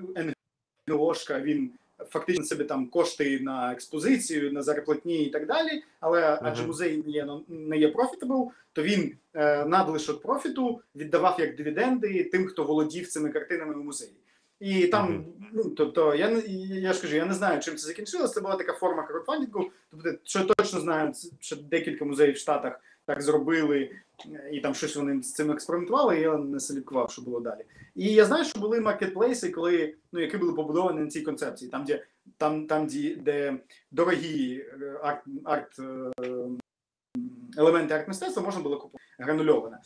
НГОшка, він фактично себе там кошти на експозицію, на зарплатні і так далі. Але адже музей не є не є profitable, то він е, надлишок профіту віддавав як дивіденди тим, хто володів цими картинами у музеї. І там, Мгм. ну тобто, я я ж кажу, я не знаю, чим це закінчилося. Це була така форма краудфандингу. Тобто, що точно знаю, що декілька музеїв в Штатах так зробили, і там щось вони з цим експериментували. і Я не слідкував, що було далі. І я знаю, що були маркетплейси, коли ну які були побудовані на цій концепції, там, де там, там де, де дорогі е, арт, арт е, елементи арт-мистецтва можна було купити гранульоване.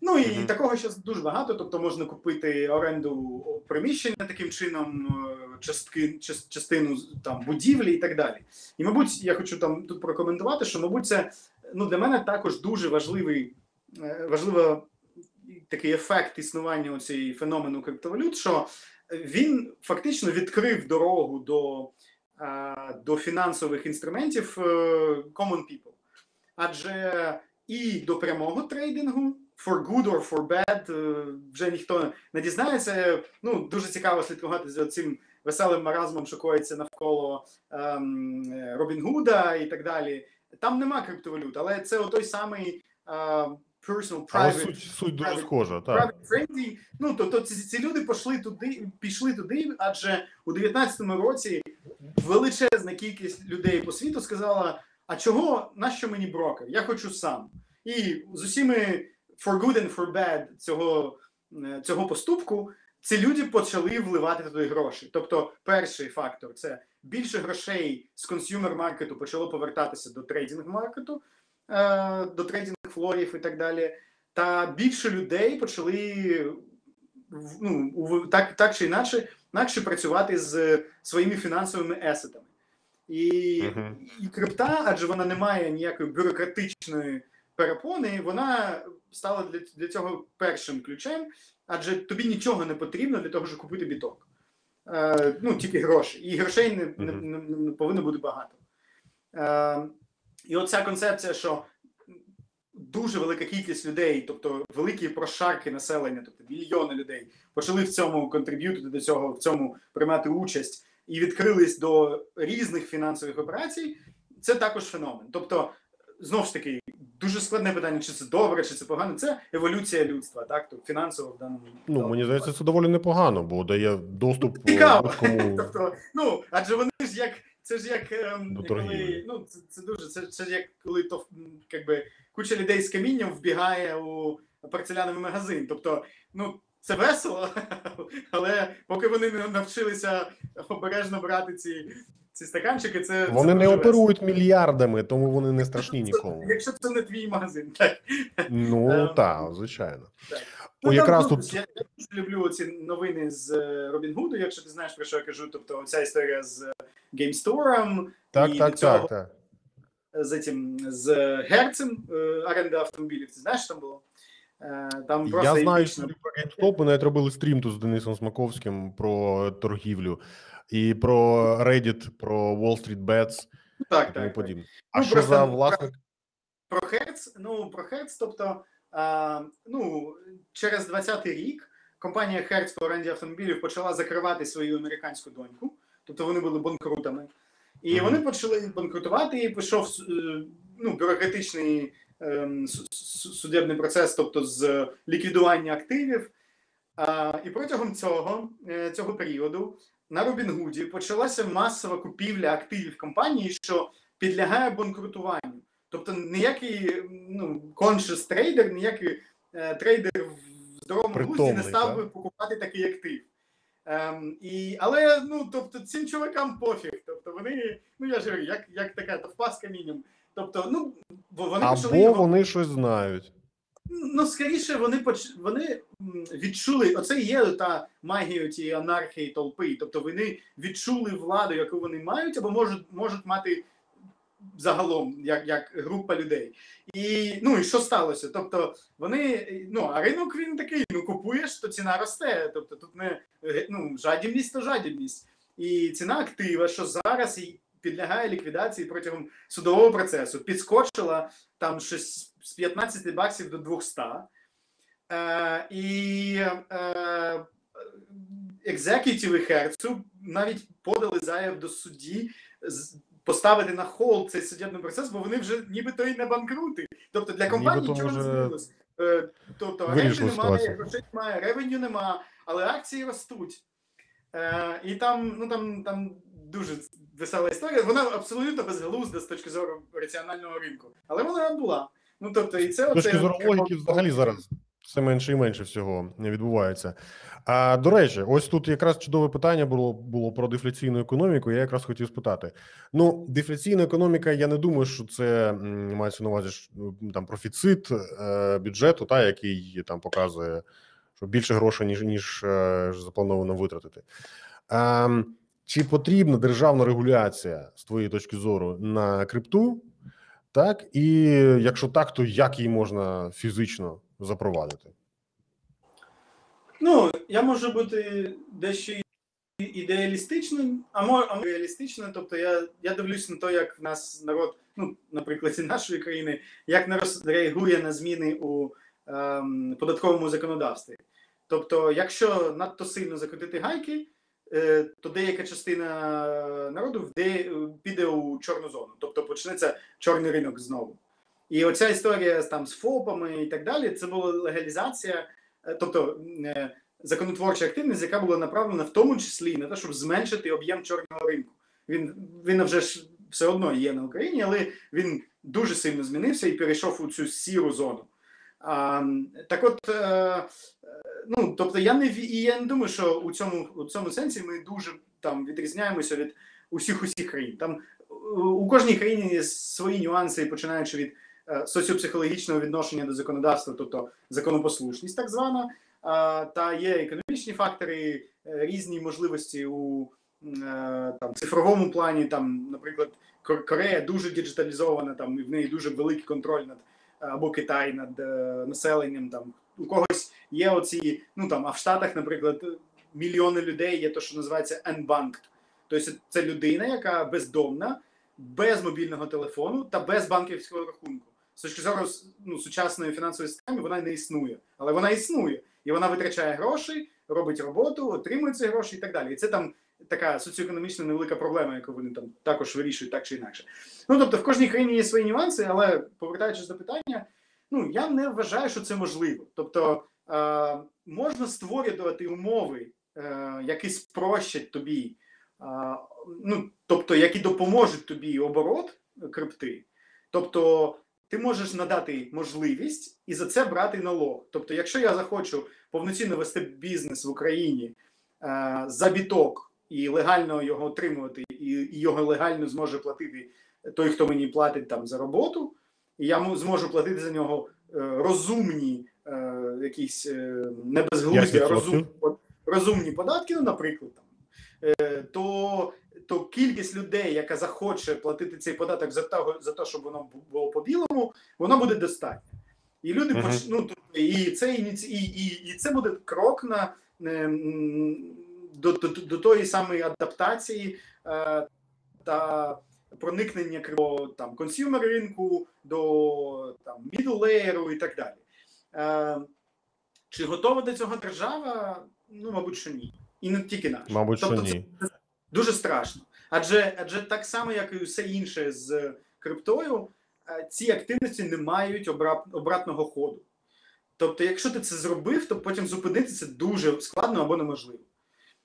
Ну і Мгм. такого зараз дуже багато. Тобто можна купити оренду приміщення таким чином, е, частки, част- частину там будівлі і так далі. І, мабуть, я хочу там тут прокоментувати, що, мабуть, це ну, для мене також дуже важливий, е, важлива такий ефект існування цієї феномену криптовалют, що він фактично відкрив дорогу до, е, до фінансових інструментів е, common people. Адже і до прямого трейдингу, for good or for bad, вже ніхто не дізнається. Ну, дуже цікаво слідкувати за цим веселим маразмом, що коїться навколо ем, е, Робін Гуда і так далі. Там нема криптовалют, але це той самий personal Але private суть, суть дуже private- схожа, так. private friendly. Ну тобто ці, ці люди пішли туди, пішли туди, адже у 19-му році величезна кількість людей по світу сказала: а чого нащо мені брокер? Я хочу сам. І з усіми for good and for bad цього, е, цього поступку ці люди почали вливати туди гроші. Тобто, перший фактор це більше грошей з consumer market у почало повертатися до trading market у, е, до трейдинг флорів і так далі. Та більше людей почали ну, так, так чи інакше, інакше працювати з своїми фінансовими есетами. І, Мгм. і крипта, адже вона не має ніякої бюрократичної перепони, вона стала для, для цього першим ключем, адже тобі нічого не потрібно для того, щоб купити біток. Е, ну, тільки гроші. І грошей не, не, не, не повинно бути багато. Е, і оця концепція, що дуже велика кількість людей, тобто великі прошарки населення, тобто мільйони людей, почали в цьому контриб'ютити до цього, в цьому приймати участь і відкрились до різних фінансових операцій. Це також феномен. Тобто, знову ж таки, дуже складне питання, чи це добре, чи це погано. Це еволюція людства, так тобто фінансово в даному Ну, мені здається, це доволі непогано, бо дає доступ Цікаво. [LAUGHS] Тобто, ну адже вони ж як це ж як ем, коли, ну це, це дуже це, це ж як коли то якби куча людей з камінням вбігає у порцеляновий магазин. Тобто, ну це весело, [LAUGHS] але поки вони не навчилися обережно брати ці, ці стаканчики, це Вони це не оперують мільярдами, тому вони не страшні весело. нікому. Якщо це не твій магазин, так. Ну Ем, так, звичайно. так. Ну, якраз тут Я, я дуже люблю ці новини з е, Робін Гуду, якщо ти знаєш про що я кажу. Тобто ця історія з GameStore, так, і так, цього так, так. з цим з Герцем е, оренда автомобілів. Ти знаєш, що там було? Е, Там просто Я знаю історію про GameStop, ми навіть робили стрім тут з Денисом Смаковським про торгівлю і про Reddit, про Wall Street Bets і так, тому так, так. А Ну, що за ну, власник? Про Hertz, ну про Hertz, тобто а, ну, через 20-й рік компанія Hertz по оренді автомобілів почала закривати свою американську доньку, тобто вони були банкрутами. І Мгм. вони почали банкрутувати, і пішов е, ну, бюрократичний ем, су- су- судебний процес, тобто з ліквідування активів. А, і протягом цього, е, цього періоду на Робінгуді почалася масова купівля активів компанії, що підлягає банкрутуванню. Тобто ніякий ну, conscious трейдер, ніякий е, трейдер в здоровому глузді не став би покупати такий актив. Ем, і, але ну, тобто, цим чувакам пофіг. Тобто вони, ну я ж говорю, як, як така товпа з камінням. Тобто, ну, вони почали Або його вони щось знають. Ну, скоріше, вони поч... вони відчули, оце є та магія цієї анархії толпи. Тобто вони відчули владу, яку вони мають, або можуть, можуть мати загалом, як, як група людей. І ну і що сталося? Тобто вони, ну а ринок він такий: ну купуєш, то ціна росте. Тобто тут не е, ну, жадібність, то жадібність. І ціна актива, що зараз підлягає ліквідації протягом судового процесу, підскочила там щось з 15 баксів до 200. Е, і е, екзекютіви Херцу навіть подали заяв до судді поставити на холд цей судебний процес, бо вони вже нібито і не банкрути. Тобто для компанії нічого не змінилось. Е, тобто оренди немає, грошей немає, revenue немає, але акції ростуть. Е, і там, ну там, там дуже весела історія. Вона абсолютно безглузда з точки зору раціонального ринку. Але вона була. Ну тобто, і це З точки оце- зору логіки, взагалі зараз все менше і менше всього відбувається. А до речі, ось тут якраз чудове питання було було про дефляційну економіку. Я якраз хотів спитати. Ну, дефляційна економіка, я не думаю, що це мається на увазі ну, там профіцит е, бюджету, та який там показує, що більше грошей ніж ніж е, заплановано витратити. Ем, чи потрібна державна регуляція з твоєї точки зору на крипту? Так, і якщо так, то як її можна фізично запровадити? Ну, я можу бути дещо ідеалістичним, а може реалістичним. Тобто я, я дивлюсь на те, як в нас народ, ну, наприклад, і нашої країни, як народ реагує на зміни у ем, податковому законодавстві. Тобто, якщо надто сильно закрутити гайки, е, то деяка частина народу вде, піде у чорну зону, тобто почнеться чорний ринок знову. І оця історія там з ФОПами і так далі, це була легалізація, е, тобто е, законотворча активність, яка була направлена в тому числі на те, щоб зменшити об'єм чорного ринку. Він він вже ж все одно є на Україні, але він дуже сильно змінився і перейшов у цю сіру зону. А, так от, е, ну тобто, я не і я не думаю, що у цьому у цьому сенсі ми дуже там відрізняємося від усіх усіх країн. Там у- кожній країні є свої нюанси, починаючи від соціопсихологічного відношення до законодавства, тобто законопослушність, так звана, та є економічні фактори, е, різні можливості у е, там цифровому плані. Там, наприклад, Кор- Корея дуже діджиталізована, там і в неї дуже великий контроль над або Китай над е, населенням. Там у когось є оці, ну там, а в Штатах, наприклад, мільйони людей є то, що називається unbanked. Тобто це людина, яка бездомна, без мобільного телефону та без банківського рахунку. З точки зору ну, сучасної фінансової системи вона не існує, але вона існує, і вона витрачає гроші, робить роботу, отримує ці гроші і так далі. І це там така соціоекономічна невелика проблема, яку вони там також вирішують так чи інакше. Ну тобто, в кожній країні є свої нюанси, але повертаючись до питання, ну я не вважаю, що це можливо. Тобто е, можна створювати умови, е, які спрощать тобі, е, ну тобто, які допоможуть тобі оборот крипти. Тобто, ти можеш надати можливість і за це брати налог. Тобто, якщо я захочу повноцінно вести бізнес в Україні е, за біток і легально його отримувати, і, і його легально зможе платити той, хто мені платить там за роботу, і я зможу платити за нього е, розумні, е, якісь е, не безглузді, а 5%. розумні, розумні податки, ну, наприклад, там, е, то, то кількість людей, яка захоче платити цей податок за те, за те, щоб воно було по білому, воно буде достатньо. І люди Мгм. поч... ну, і це і, і, і це буде крок на е, до, до, до тої самої адаптації е, та проникнення до там консюмер ринку, до там middle layer і так далі. Е, чи готова до цього держава? Ну, мабуть, що ні. І не тільки наша. Мабуть, що Тобто це ні. Дуже страшно. Адже, адже так само, як і все інше з криптою, е, ці активності не мають обра- обратного ходу. Тобто, якщо ти це зробив, то потім зупинитися дуже складно або неможливо.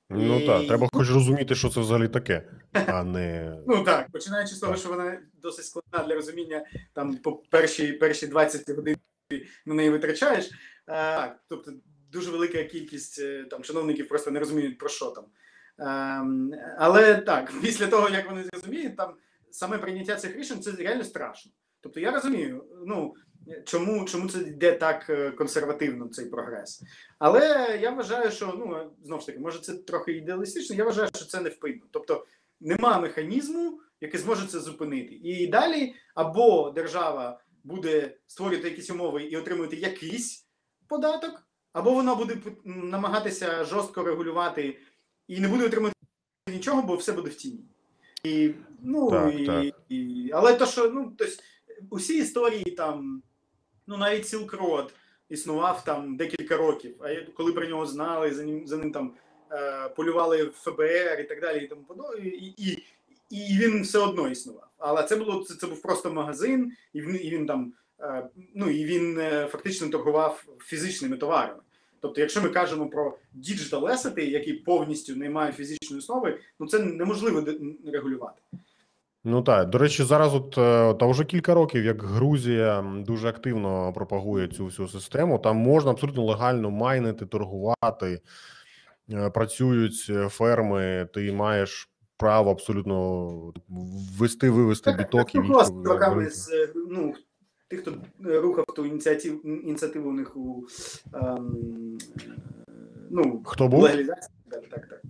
Ну І- так, треба хоч розуміти, що це взагалі таке, а не. [LAUGHS] Ну так, починаючи з того, що вона досить складна для розуміння, там по перші, перші 20 годин ти на неї витрачаєш. Е, Так, тобто дуже велика кількість е, там чиновників просто не розуміють про що там. Ем, Але так, [LAUGHS] після того, як вони зрозуміють, там саме прийняття цих рішень це реально страшно. Тобто я розумію, ну чому, чому це йде так е, консервативно, цей прогрес. Але я вважаю, що ну знову ж таки, може це трохи ідеалістично, я вважаю, що це невпинно. Тобто нема механізму, який зможе це зупинити. І далі або держава буде створювати якісь умови і отримувати якийсь податок, або вона буде намагатися жорстко регулювати і не буде отримувати нічого, бо все буде в тіні. І, ну, Так, і, так. І, але то, що ну, тобто, усі історії там, ну навіть Silk Road існував там декілька років, а коли про нього знали, за ним, за ним там е, полювали в ФБР і так далі, і тому подобне, і, і, і він все одно існував. Але це було це, це був просто магазин, і він, і він там е, ну і він е, фактично торгував фізичними товарами. Тобто, якщо ми кажемо про digital asset и, які повністю не мають фізичної основи, ну це неможливо регулювати. Ну так, до речі, зараз от е, та вже кілька років, як Грузія дуже активно пропагує цю всю систему. Там можна абсолютно легально майнити, торгувати, е, працюють е, ферми, ти маєш право абсолютно ввести, вивести біток і військо з ну, тих, хто е, рухав ту ініціативу, ініціативу у них у ем, ну, Хто був? легалізації. Так, так, так.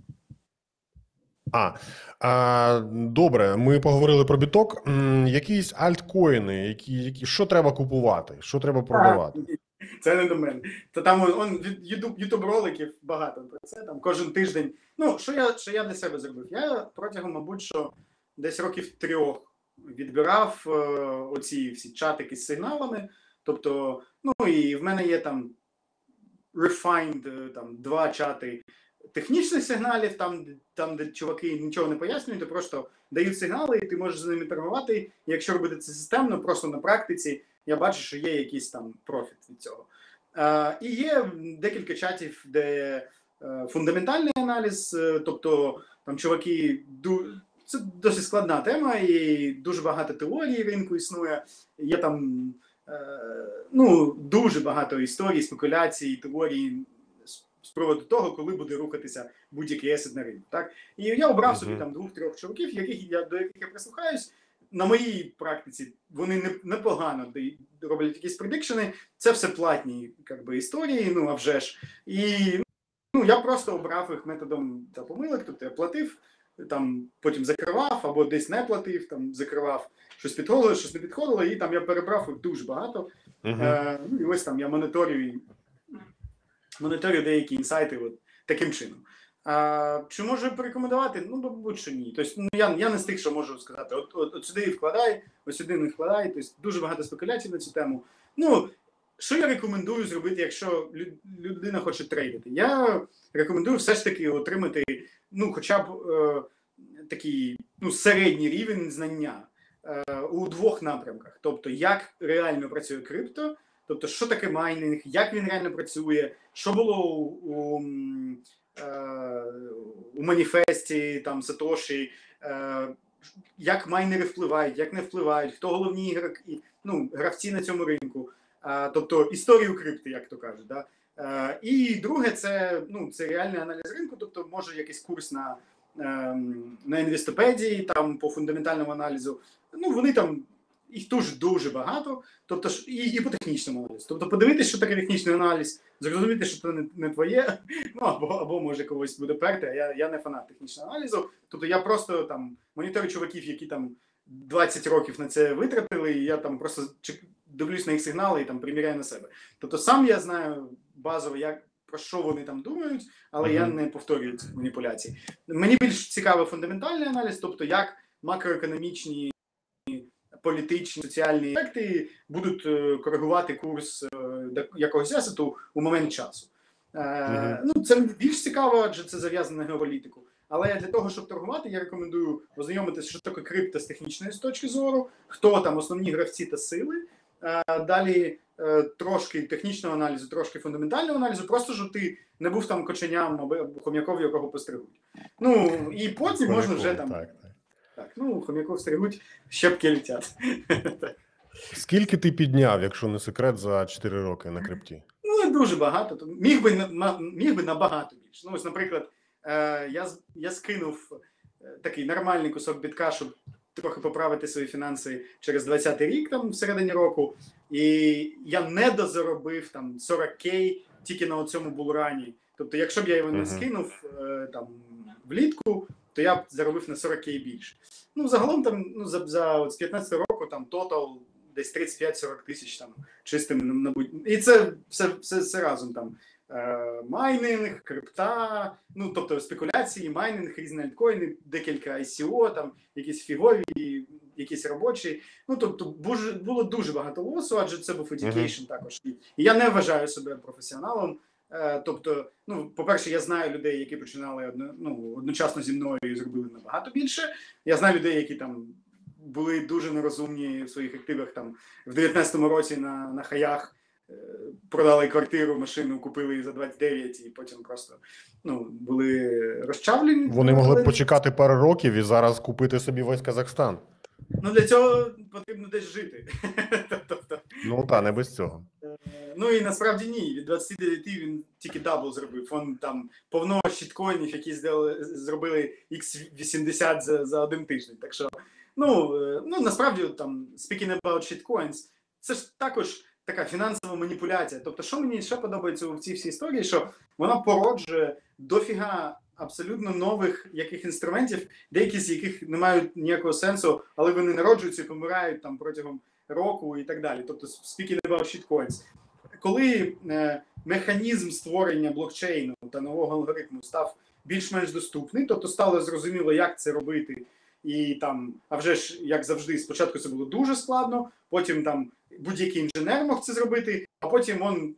А, а добре, ми поговорили про біток. Якісь альткоїни, які, які що треба купувати, що треба продавати? [LAUGHS] Це не до мене. То там он, Ютуб, Ютуб роликів багато про це. Там кожен тиждень. Ну, що я, що я для себе зробив? Я протягом, мабуть, що десь років трьох відбирав е, оці всі чатики з сигналами. Тобто, ну і в мене є там refined, е, там два чати технічних сигналів, там, там, де чуваки нічого не пояснюють, то просто дають сигнали, і ти можеш з ними торгувати. Якщо робити це системно, просто на практиці, я бачу, що є якийсь там профіт від цього. Е, і є декілька чатів, де е, фундаментальний аналіз, е, тобто там чуваки це досить складна тема, і дуже багато теорій ринку існує. Є там е, ну, дуже багато історій, спекуляцій, теорій з- з приводу того, коли буде рухатися будь-який есет на ринку. Так? І я обрав собі там двох-трьох чуваків, яких я до яких я прислухаюсь. На моїй практиці вони непогано роблять якісь предикшени. Це все платні би, історії, ну а вже ж. І ну, я просто обрав їх методом та помилок, тобто я платив, там потім закривав, або десь не платив, там закривав щось підходило, щось не підходило, і там я перебрав їх дуже багато. Мгм. Е, ну і ось там я моніторю, моніторю деякі інсайти от, таким чином. А, чи можу порекомендувати? Ну, мабуть, що ні. Тобто, ну, я, я не з тих, що можу сказати, от, от, от сюди вкладай, ось сюди не вкладай. Тобто, дуже багато спекуляцій на цю тему. Ну, що я рекомендую зробити, якщо лю- людина хоче трейдити? Я рекомендую все ж таки отримати ну, хоча б е, такий ну, середній рівень знання е, у двох напрямках. Тобто, як реально працює крипто, тобто, що таке майнинг, як він реально працює, що було у, у, е, у маніфесті там Сатоші, е, як майнери впливають, як не впливають, хто головні ігроки, ну, гравці на цьому ринку. Тобто історію крипти, як то кажуть. Да? Е, і друге, це, ну, це реальний аналіз ринку, тобто може якийсь курс на, ем, на інвестопедії, там по фундаментальному аналізу. Ну, вони там їх дуже дуже багато, тобто і, і по технічному аналізу. Тобто подивитися, що таке технічний аналіз, зрозуміти, що це не, не твоє, [LAUGHS] ну або, або може когось буде перти, а я, я не фанат технічного аналізу. Тобто я просто там моніторю чуваків, які там 20 років на це витратили, і я там просто дивлюсь на їх сигнали і там приміряю на себе. Тобто сам я знаю базово, як про що вони там думають, але я не повторюю цих маніпуляцій. Мені більш цікавий фундаментальний аналіз, тобто як макроекономічні, політичні, соціальні ефекти будуть е, коригувати курс е, якогось асету у момент часу. Е, Ну, це більш цікаво, адже це зав'язано на геополітику. Але для того, щоб торгувати, я рекомендую ознайомитися, що таке крипто з технічної точки зору, хто там основні гравці та сили. Далі трошки технічного аналізу, трошки фундаментального аналізу, просто щоб ти не був там коченям або хом'яков, якого постригуть. Ну і потім можна вже там Так, так. так, ну хом'яков стригуть, щепки летять. Скільки ти підняв, якщо не секрет, за 4 роки на крипті? Ну, не дуже багато. То Міг би, міг би набагато більше. Ну, ось, наприклад, е, я, я скинув е, такий нормальний кусок бітка, щоб трохи поправити свої фінанси через 20-й рік, там, всередині року. І я не дозаробив там 40к тільки на цьому булрані. Тобто, якщо б я його не скинув е, там влітку, то я б заробив на 40к більше. Ну, загалом там ну, за, за от, з 15 року там тотал десь 35-40 тисяч там чистим набуть. І це все, все, все разом там. Е, майнинг, крипта, ну тобто спекуляції, майнинг, різні альткоїни, декілька ICO, там якісь фігові, якісь робочі. Ну тобто було дуже багато лосу, адже це був education також. І і я не вважаю себе професіоналом. Е, тобто, ну, по-перше, я знаю людей, які починали одно, ну, одночасно зі мною і зробили набагато більше. Я знаю людей, які там були дуже нерозумні в своїх активах там в 19-му році на, на хаях. Продали квартиру, машину, купили за 29 і потім просто ну, були розчавлені. Вони могли б почекати пару років і зараз купити собі весь Казахстан. Ну для цього потрібно десь жити. [LAUGHS] тобто, Ну та не без цього. Е, Ну і насправді ні. Від 29 він тільки double зробив. Він там повно shitcoin ів, які зробили, зробили X80 за, за один тиждень. Так що, ну, е, ну насправді там speaking about shitcoins, це ж також така фінансова маніпуляція. Тобто, що мені ще подобається у цій всій історії, що вона породжує дофіга абсолютно нових яких інструментів, деякі з яких не мають ніякого сенсу, але вони народжуються і помирають там протягом року і так далі. Тобто, speaking about shitcoins. Коли е, механізм створення блокчейну та нового алгоритму став більш-менш доступний, тобто стало зрозуміло, як це робити, і там, а вже ж, як завжди, спочатку це було дуже складно, потім там будь-який інженер мог це зробити, а потім он,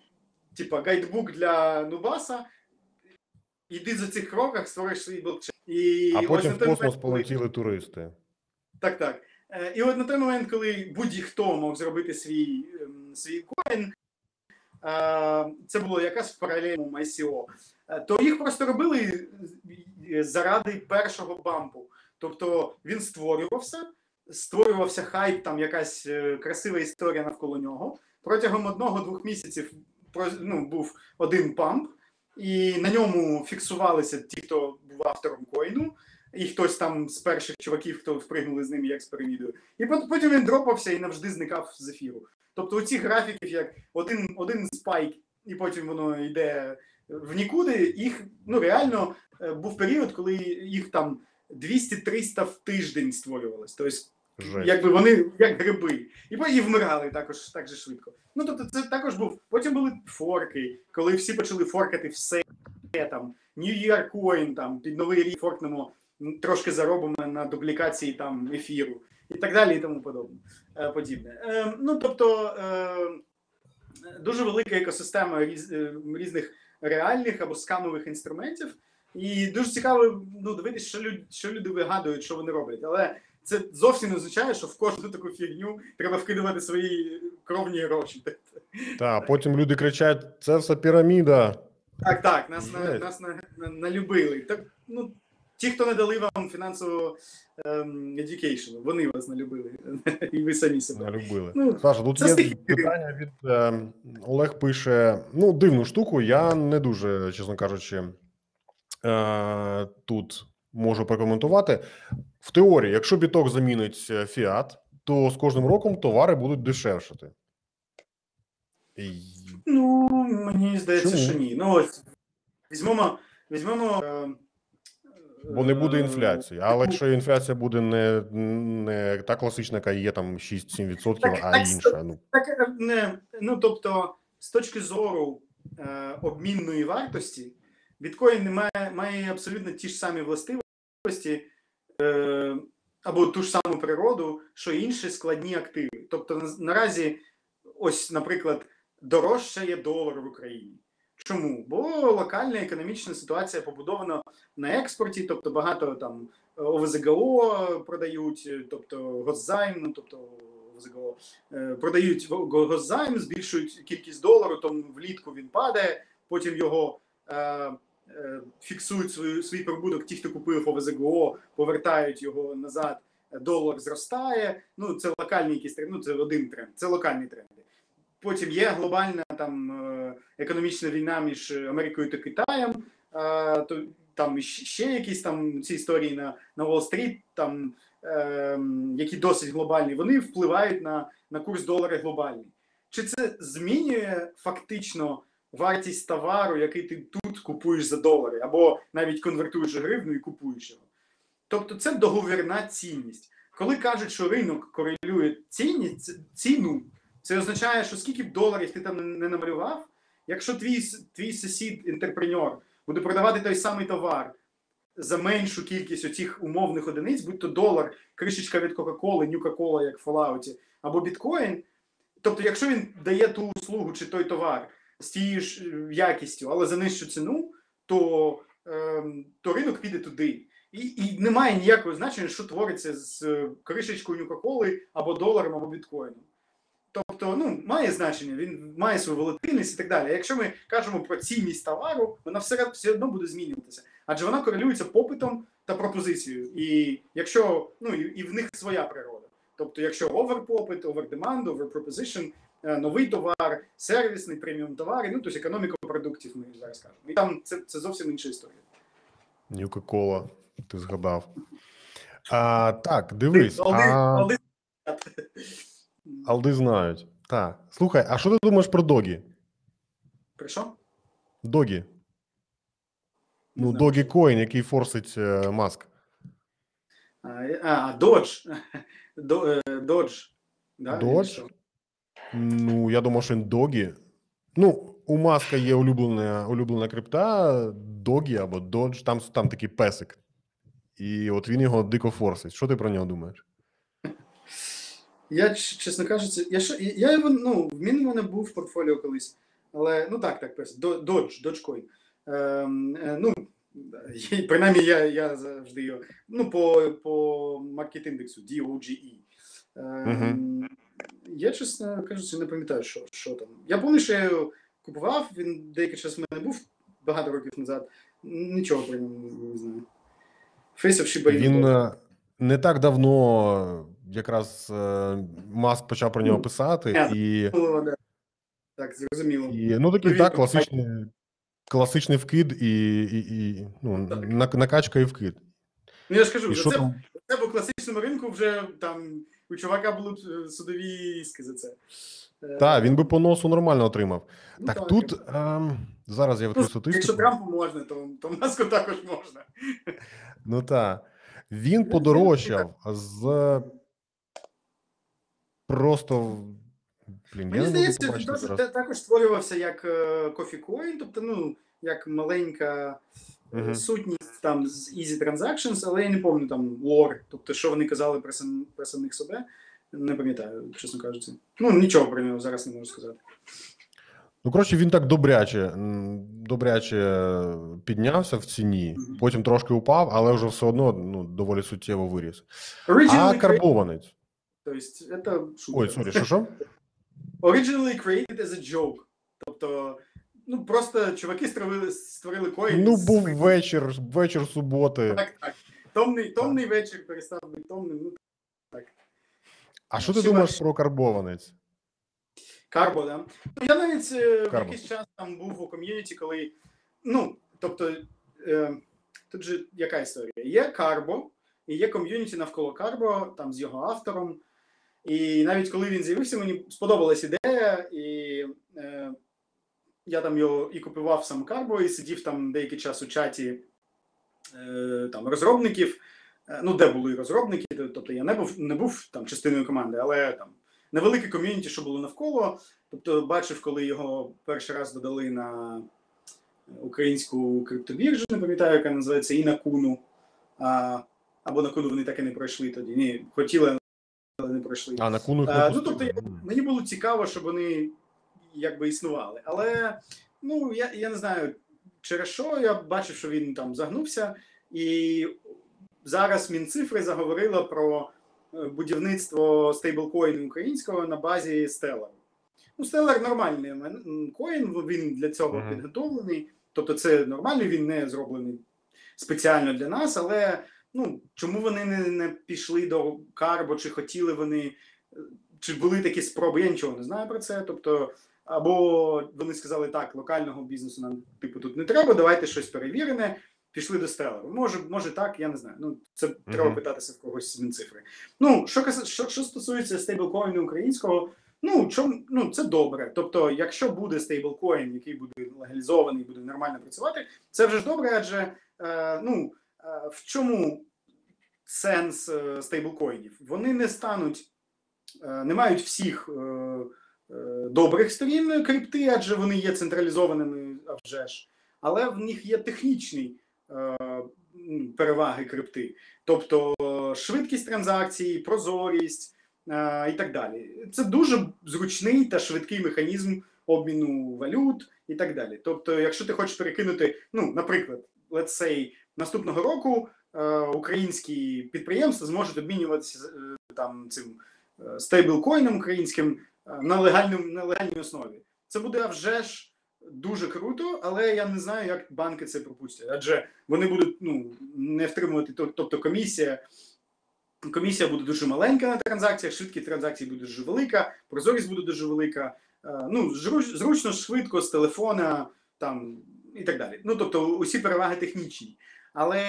типа, гайдбук для Нубаса. Іди за цих кроках, створиш свій блокчейн. І А потім в космос момент, коли- полетіли туристи. так, так. Е, І от на той момент, коли будь-хто мог зробити свій, ем, свій коін, е, це було якась в паралельному ICO, е, то їх просто робили заради першого бампу. Тобто він створювався, створювався хайп, там якась е, красива історія навколо нього. Протягом одного-двох місяців ну, був один памп, і на ньому фіксувалися ті, хто був автором коїну і хтось там з перших чуваків, хто впригнули з ним як з пірамідою. І потім він дропався і навжди зникав з ефіру. Тобто оці графіків, як один, один спайк, і потім воно йде в нікуди, їх ну реально е, був період, коли їх там 200-300 в тиждень створювалось. Тобто Жесть. якби вони як гриби, і і вмирали також так же швидко. Ну тобто, це також був. Потім були форки, коли всі почали форкати все там. Year Coin, там під новий рік форкнемо, трошки заробимо на дублікації там ефіру і так далі, і тому подобне е, подібне. Е, ну тобто е, дуже велика екосистема різ, е, різних реальних або скамових інструментів. І дуже цікаво ну, дивитися, що, люд, що люди вигадують, що вони роблять. Але це зовсім не означає, що в кожну таку фігню треба вкидувати свої кровні гроші. Та потім люди кричать: це все піраміда. Так, так, нас, на, нас на, на, налюбили. Так, ну, ті, хто не дали вам фінансового ем, education, вони вас налюбили. І ви самі себе. Любили. Ну, Саша, тут є питання від е, Олег пише: ну, дивну штуку. Я не дуже, чесно кажучи, е, тут можу прокоментувати. В теорії, якщо біток замінить е, фіат, то з кожним роком товари будуть дешевшати. Ну, мені здається, Чому? що ні. Ну, ось, візьмемо, візьмемо е, Бо не буде е, інфляції. Але якщо інфляція буде не, не та класична, яка є там 6-7%, Так, а так, інша. Ну, Так, не, ну тобто, з точки зору е, обмінної вартості, біткоін має, має абсолютно ті ж самі властивості е, або ту ж саму природу, що інші складні активи. Тобто, наразі, ось, наприклад, дорожче є долар в Україні. Чому? Бо локальна економічна ситуація побудована на експорті, тобто багато там ОВЗГО продають, тобто госзайм, ну тобто ОВЗГО, е, продають го- го- госзайм, збільшують кількість долару, тому влітку він падає, потім його е, фіксують свою, свій прибуток. Ті, хто купив ОВЗГО, повертають його назад, е, долар зростає. Ну, це локальні якісь тренди, ну це один тренд, це локальні тренди. Потім є глобальна там е, економічна війна між Америкою та Китаєм. е, То там ще якісь там ці історії на, на Уолл-стріт, там ем, які досить глобальні, вони впливають на, на курс долара глобальний. Чи це змінює фактично вартість товару, який ти тут купуєш за долари, або навіть конвертуєш гривну і купуєш його? Тобто це договірна цінність. Коли кажуть, що ринок корелює цінність, ціну, це означає, що скільки б доларів ти там не намалював, якщо твій, твій сусід, інтерпренер, буде продавати той самий товар за меншу кількість оцих умовних одиниць, будь то долар, кришечка від Кока-Коли, Нюка-Кола, як в Fallout, або біткоін. Тобто, якщо він дає ту услугу чи той товар з тією ж е, якістю, але за нижчу ціну, то, ем, то ринок піде туди. І, і немає ніякого значення, що твориться з е, кришечкою Нюка-Коли або доларом, або біткоїном. Тобто, ну, має значення, він має свою волатильність і так далі. Якщо ми кажемо про цінність товару, вона все, все одно буде змінюватися, адже вона корелюється попитом та пропозицією. І якщо ну і, і в них своя природа. Тобто, якщо over попит, overdemand, е, новий товар, сервісний преміум товари, ну тобто економіка продуктів, ми зараз кажемо. І там це, це зовсім інша історія. Нюка-кола, ти згадав. А, так, дивись. Алди, а... алди... Алди знають. Так. Слухай, а що ти думаєш про догі? Про що? Догі. Ну, догі коін, який форсить е, маск. А, А, Dodge. [LAUGHS] До- Ну, я думав, що він догі. Ну, у маска є улюблена, улюблена крипта, догі або додж, там, там такий песик. І от він його дико форсить. Що ти про нього думаєш? Я, чесно кажучи, я, я, його, ну, він у мене був в портфоліо колись. Але, ну так, так, просто, До- Dodge, Ем, е, ну, [LAUGHS] принаймні я, я завжди його, ну, по, по маркет-індексу, DOGE. Ем, Я, чесно кажучи, не пам'ятаю, що, що там. Я пам'ятаю, що я його купував, він деякий час в мене був багато років назад. Нічого про нього не знаю. Face of Shiba. Він е, не так давно якраз е, Маск почав про нього Ну, писати, понятно. і, Так, зрозуміло. і ну такий Ну, так, класичний, класичний вкид і, і, і ну, Так. накачка і вкид. Ну я ж кажу, І це, це по класичному ринку вже там у чувака були б е, судові іски за це. Е, Так, він би по носу нормально отримав. ну, Так тут ем, зараз я Ну, відкрию Якщо. Трампу можна, то, то маску також можна. Ну так. Він подорожчав [LAUGHS] з просто. Блін, Мені здається, він також створювався як кофікоін, тобто, ну, як маленька е, Мгм. сутність там з Easy Transactions, але я не пам'ятаю там лор, тобто, що вони казали про, сам, про самих себе. Не пам'ятаю, чесно кажучи. Ну, нічого про нього зараз не можу сказати. Ну, коротше, він так добряче, добряче піднявся в ціні, потім трошки упав, але вже все одно ну, доволі суттєво виріс. А Originally created, карбованець. то есть, это шутка. Ой, sorry, що що? [LAUGHS] Originally created as a joke. Тобто, ну просто чуваки створили, створили коін. Ну, був вечір, вечір суботи. Так, так. Томний, томний вечір перестав бути томним. Ну, А що ти Всі думаєш ваші- про карбованець? Карбо, да. Ну, я навіть е, в якийсь час там був у ком'юніті, коли. Ну, тобто, е, тут же яка історія? Є Карбо, і є ком'юніті навколо Карбо, там з його автором. І навіть коли він з'явився, мені сподобалась ідея, і е, я там його і купував сам Карбо, і сидів там деякий час у чаті е, там, розробників. Е, Ну, де були розробники, тобто я не був, не був там частиною команди, але там невелике ком'юніті, що було навколо. Тобто, бачив, коли його перший раз додали на українську криптобіржу, не пам'ятаю, яка називається, і на Куну. А, або на Куну вони так і не пройшли тоді. Ні, хотіли, але не пройшли. А, на куну Е, ну, тобто, М. Мені було цікаво, щоб вони якби існували. Але ну я, я не знаю, через що я бачив, що він там загнувся, і зараз Мінцифри заговорила про е, будівництво стейблкоїну українського на базі Stellar. Ну, Stellar нормальний коін, він для цього Мгм. підготовлений. Тобто, це нормальний, він не зроблений спеціально для нас, але ну, чому вони не, не пішли до Карбо, чи хотіли вони, е, чи були такі спроби, я нічого не знаю про це. Тобто, або вони сказали, так, локального бізнесу нам типу тут не треба, давайте щось перевірене. Пішли до Stellar. Може, може так, я не знаю. Ну, це треба питатися в когось з Мінцифри. Ну, що, що, що стосується стейблкоїну українського, ну, чом, ну, це добре. Тобто, якщо буде стейблкоін, який буде легалізований, буде нормально працювати, це вже ж добре, адже е, ну, е, в чому сенс е, стейблкоїнів? Вони не стануть, е, не мають всіх е, добрих сторін крипти, адже вони є централізованими, вже ж. Але в них є технічні е, переваги крипти, тобто е, швидкість транзакцій, прозорість е, і так далі. Це дуже зручний та швидкий механізм обміну валют і так далі. Тобто, якщо ти хочеш перекинути, ну, наприклад, let's say, наступного року е, українські підприємства зможуть обмінюватися е, там цим е, стейблкоїном українським е, на легальному на легальній основі. Це буде вже ж дуже круто, але я не знаю, як банки це пропустять. Адже вони будуть ну не втримувати, тобто комісія. Комісія буде дуже маленька на транзакціях, швидкість транзакцій буде дуже велика, прозорість буде дуже велика. Е, Ну, зручно, швидко з телефона там і так далі. Ну, тобто, усі переваги технічні. Але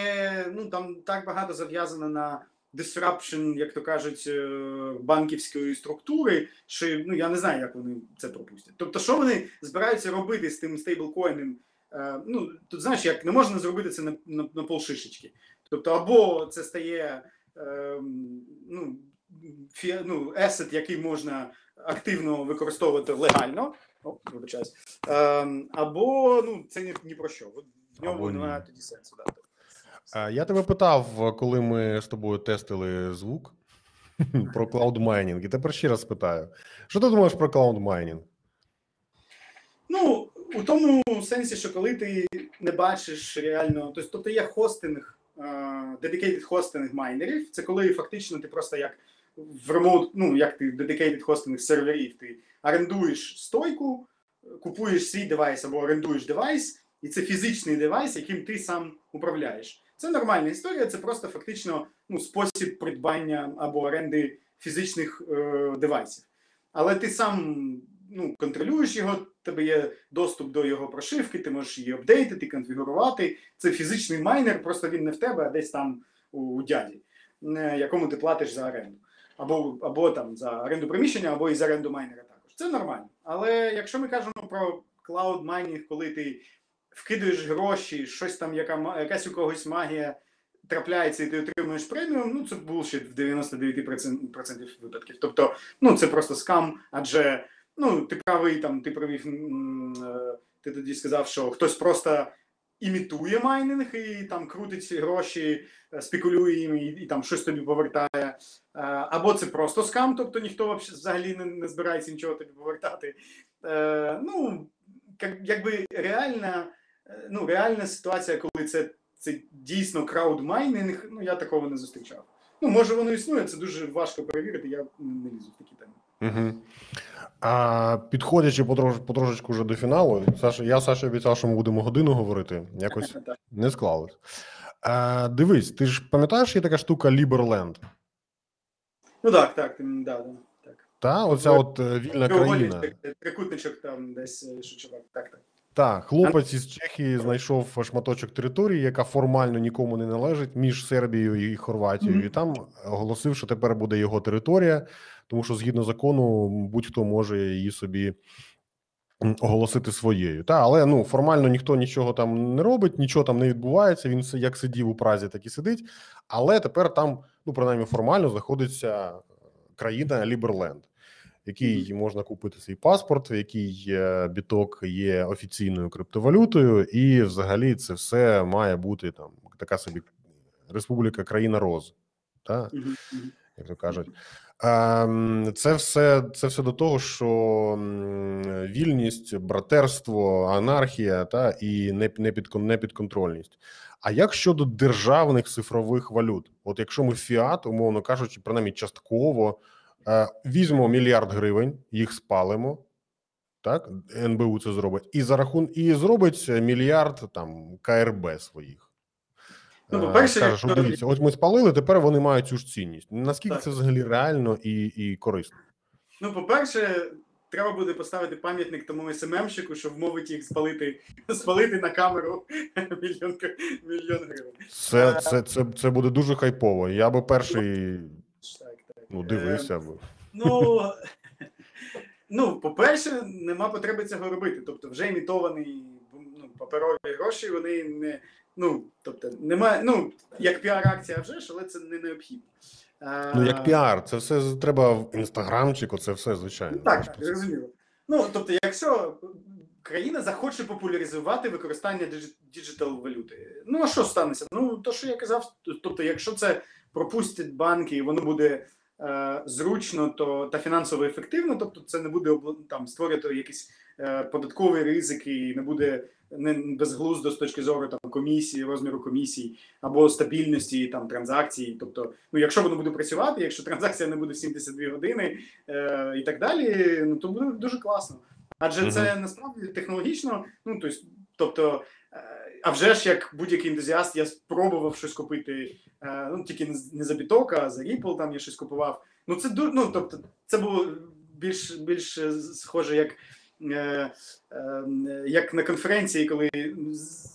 ну там так багато зав'язано на disruption, як то кажуть, е, банківської структури, що ну я не знаю, як вони це пропустять. Тобто, що вони збираються робити з тим стейблкоїном? Е, Ну тут знаєш, як не можна зробити це на, на, на полшишечки. Тобто, або це стає ем, ну, фі, ну, asset, який можна активно використовувати легально. О, вибачаюсь. Ем, або ну, це ні, ні про що. В ньому немає тоді сенсу. Да. Я тебе питав, коли ми з тобою тестили звук [LAUGHS] про cloud mining, і тепер ще раз питаю: що ти думаєш про cloud mining? Ну, у тому сенсі, що коли ти не бачиш реально, тобто, тобто є хостинг, dedicated хостинг майнерів, це коли фактично ти просто як в remote, ну як ти dedicated хостинг серверів, ти орендуєш стойку, купуєш свій девайс або орендуєш девайс, і це фізичний девайс, яким ти сам управляєш. Це нормальна історія, це просто фактично ну, спосіб придбання або оренди фізичних е, девайсів. Але ти сам ну, контролюєш його, тебе є доступ до його прошивки, ти можеш її апдейтити, конфігурувати. Це фізичний майнер, просто він не в тебе, а десь там у, у дяді, е, якому ти платиш за оренду. Або, або там за оренду приміщення, або і за оренду майнера також. Це нормально. Але якщо ми кажемо про cloud mining, коли ти вкидуєш гроші, щось там, яка, якась у когось магія трапляється, і ти отримуєш преміум, ну це bullshit в 99% випадків. Тобто, ну це просто скам, адже ну ти правий там, ти провів. е, Ти тоді сказав, що хтось просто імітує майнинг і там крутить ці гроші, е, спекулює їм і, і там щось тобі повертає. Е, Або це просто скам, тобто ніхто взагалі не, не збирається нічого тобі повертати. Е, Ну, як- якби реальна, ну, реальна ситуація, коли це, це дійсно краудмайнинг, ну я такого не зустрічав. Ну, може, воно існує, це дуже важко перевірити, я не лізу в такі теми. Угу. А підходячи потрош, потрошечку вже до фіналу, Саша, я Саша обіцяв, що ми будемо годину говорити. Якось [LAUGHS] не склалось. А, дивись, ти ж пам'ятаєш, є така штука Liberland? Ну так, так, да, да, так. Та, оця от е, вільна країна. Треугольничок, Трикутничок там десь е, що чувак. Так, так. Так, хлопець із Чехії знайшов шматочок території, яка формально нікому не належить між Сербією і Хорватією, Мгм. і там оголосив, що тепер буде його територія, тому що згідно закону будь-хто може її собі оголосити своєю. Та, але ну формально ніхто нічого там не робить, нічого там не відбувається. Він як сидів у Празі, так і сидить. Але тепер там, ну принаймні формально, знаходиться е, країна Ліберленд, в якій можна купити свій паспорт, в якій е, біток є офіційною криптовалютою, і взагалі це все має бути там така собі республіка країна роз. Та? Як то кажуть. Ем, Це все, це все до того, що вільність, братерство, анархія та і непід- непідкон- непідконтрольність. А як щодо державних цифрових валют? От якщо ми фіат, умовно кажучи, принаймні частково візьмемо мільярд гривень, їх спалимо, так НБУ це зробить, і за рахун і зробить мільярд там КРБ своїх. Ну, Е, по-перше, Каже, що якщо- дивіться, от ми спалили, тепер вони мають цю ж цінність. Наскільки Так. це взагалі реально і, і корисно? Ну, по-перше, треба буде поставити пам'ятник тому СММщику, що вмовить їх спалити, спалити на камеру [LAUGHS] мільйон, мільйон гривень. Це, це, це, це буде дуже хайпово. Я би перший. Ну, Е, дивився. Ну, [LAUGHS] ну, по-перше, нема потреби цього робити. Тобто, вже імітовані ну, паперові гроші, вони не. Ну, тобто, немає, ну, як піар-акція вже ж, але це не необхідно. Ну, як піар, це все треба в інстаграмчику, це все звичайно. Ну, так, так, зрозуміло. Ну, тобто, якщо країна захоче популяризувати використання digital валюти, ну а що станеться? Ну, то, що я казав, тобто, якщо це пропустять банки і воно буде зручно то, та фінансово ефективно, тобто це не буде там, створювати якісь е, податкові ризики, і не буде не безглуздо з точки зору там комісії, розміру комісій або стабільності там транзакцій. Тобто, ну якщо воно буде працювати, якщо транзакція не буде 72 години е, і так далі, ну то буде дуже класно. Адже це насправді технологічно, ну то тобто, е, а вже ж як будь-який ентузіаст, я спробував щось купити, е, ну тільки не за біток, а за Ripple там я щось купував. Ну це ну, тобто, це було більш більш е, схоже як. е, е, Як на конференції, коли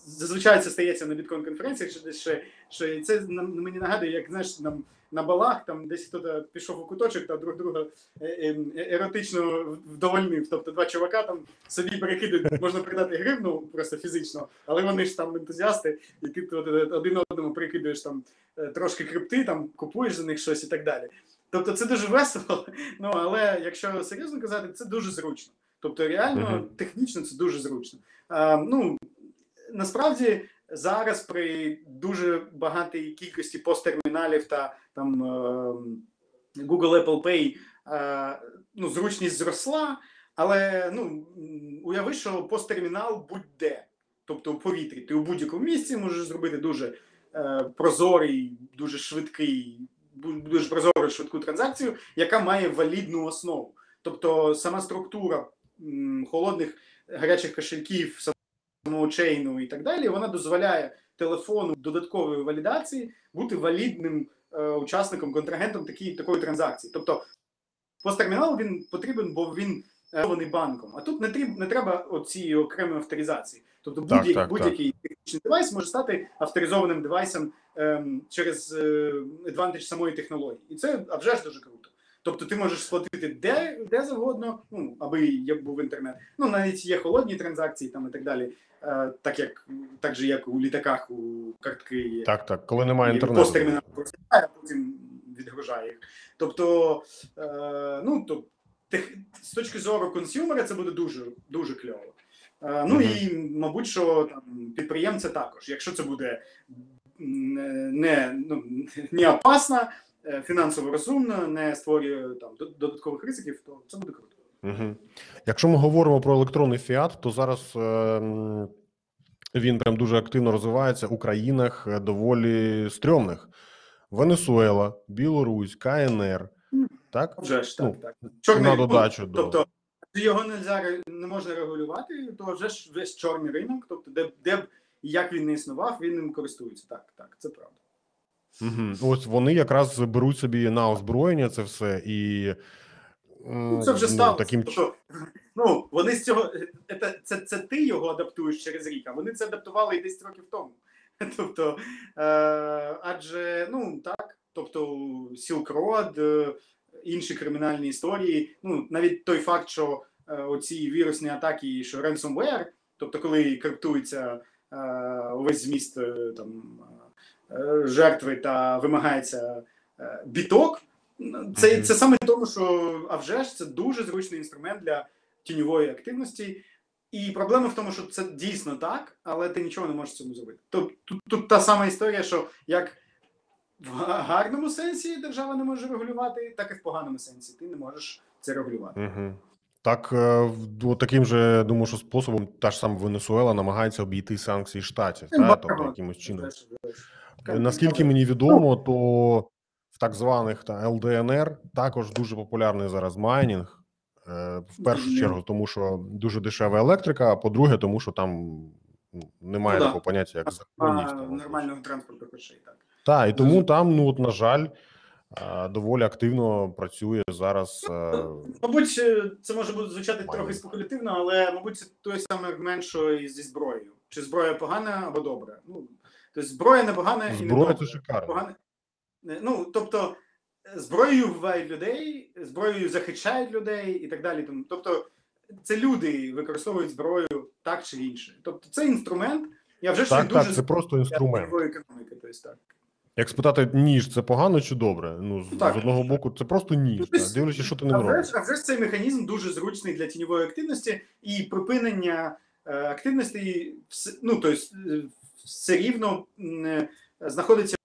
зазвичай це стається на біткоін конференціях, що що і це мені нагадує, як знаєш, нам на балах там десь хтось пішов у куточок та друг друга е, е, еротично вдовольнив. Тобто два чувака там собі перекидують, можна передати гривну просто фізично, але вони ж там ентузіасти, і ти один одному перекидуєш там е, трошки крипти, там купуєш за них щось і так далі. Тобто це дуже весело, [LAUGHS] ну але якщо серйозно казати, це дуже зручно. Тобто, реально, технічно це дуже зручно. А, ну насправді зараз при дуже багатій кількості посттерміналів та там ем, Google Apple Pay е, ну, зручність зросла, але ну, уяви, що посттермінал будь-де, тобто у повітрі. Ти у будь-якому місці можеш зробити дуже е, прозорий, дуже швидкий, дуже прозору швидку транзакцію, яка має валідну основу. Тобто сама структура холодних гарячих кошельків, самого чейну і так далі, вона дозволяє телефону додаткової валідації бути валідним е, учасником, контрагентом такі, такої транзакції. Тобто посттермінал він потрібен, бо він керований банком. А тут не, тріб, не треба оці окремі авторизації. Тобто будь-який, будь-який технічний девайс може стати авторизованим девайсом ем, через е, advantage самої технології. І це а вже ж дуже круто. Тобто ти можеш сплатити де, де завгодно, ну аби як був інтернет. Ну навіть є холодні транзакції там і так далі. Е, так як так же, як у літаках, у картки є. Так, так, коли немає інтернету. Посттермінал просипає, а потім відгружає їх. Тобто, е, ну то з точки зору консюмера це буде дуже дуже кльово. Е, ну Мгм. і мабуть, що там підприємця також, якщо це буде не, ну, не опасно, е, фінансово розумно, не створює там додаткових ризиків, то це буде круто. Угу. Якщо ми говоримо про електронний фіат, то зараз е, він прям дуже активно розвивається у країнах е, доволі стрьомних: Венесуела, Білорусь, КНР. Так? Вже ж Ну, так. на Чорний додачу до- тобто його нельзя, не можна регулювати, то вже ж весь чорний ринок, тобто де, б- де б і як він не існував, він ним користується. Так, так, це правда. Угу. Ось вони якраз беруть собі на озброєння це все і. Ну, це вже ну, сталося. таким Тобто, ну, вони з цього це, це, це ти його адаптуєш через рік, а вони це адаптували і 10 років тому. [LAUGHS] Тобто, е, адже ну так, тобто Silk Road, е, інші кримінальні історії. Ну навіть той факт, що е, оці вірусні атаки, що ransomware, тобто, коли криптується е, увесь зміст е, там е, жертви та вимагається е, біток. Це, це саме тому, що а вже ж це дуже зручний інструмент для тіньової активності. І проблема в тому, що це дійсно так, але ти нічого не можеш цьому зробити. Тобто тут, тут та сама історія, що як в гарному сенсі держава не може регулювати, так і в поганому сенсі. Ти не можеш це регулювати. Угу. Так, е, таким же, думаю, що способом та ж сама Венесуела намагається обійти санкції штатів, та, тобто якимось чином. Знаєш, знаєш. Наскільки мені відомо, то в так званих та ЛДНР також дуже популярний зараз майнінг. Е, В першу чергу, тому що дуже дешева електрика, а по-друге, тому що там ну, немає Ну да. такого поняття, як законність. нормального транспорту грошей, так. Так, і тому Дуже. там, ну от, на жаль, е, доволі активно працює зараз. е, Мабуть, це може бути звучати Майно. трохи спекулятивно, але мабуть, це той самий аргумент, що і зі зброєю. Чи зброя погана або добра? Ну, тобто зброя не погана і не Зброя це шикарно. Погана... Е, Ну, тобто, е, зброєю вбивають людей, зброєю захищають людей і так далі. Тобто, це люди використовують зброю так чи інше. Тобто, це інструмент. Я вже ж Так, дуже так, це просто інструмент. економіки. Тобто, так. Як спитати, ніж це погано чи добре? Ну, з, так. з одного боку, це просто ніж. Ну, так, дивлячись, що ти А робиш. а вже ж цей механізм дуже зручний для тіньової активності і припинення е, активності ну, тобто, все рівно е, знаходиться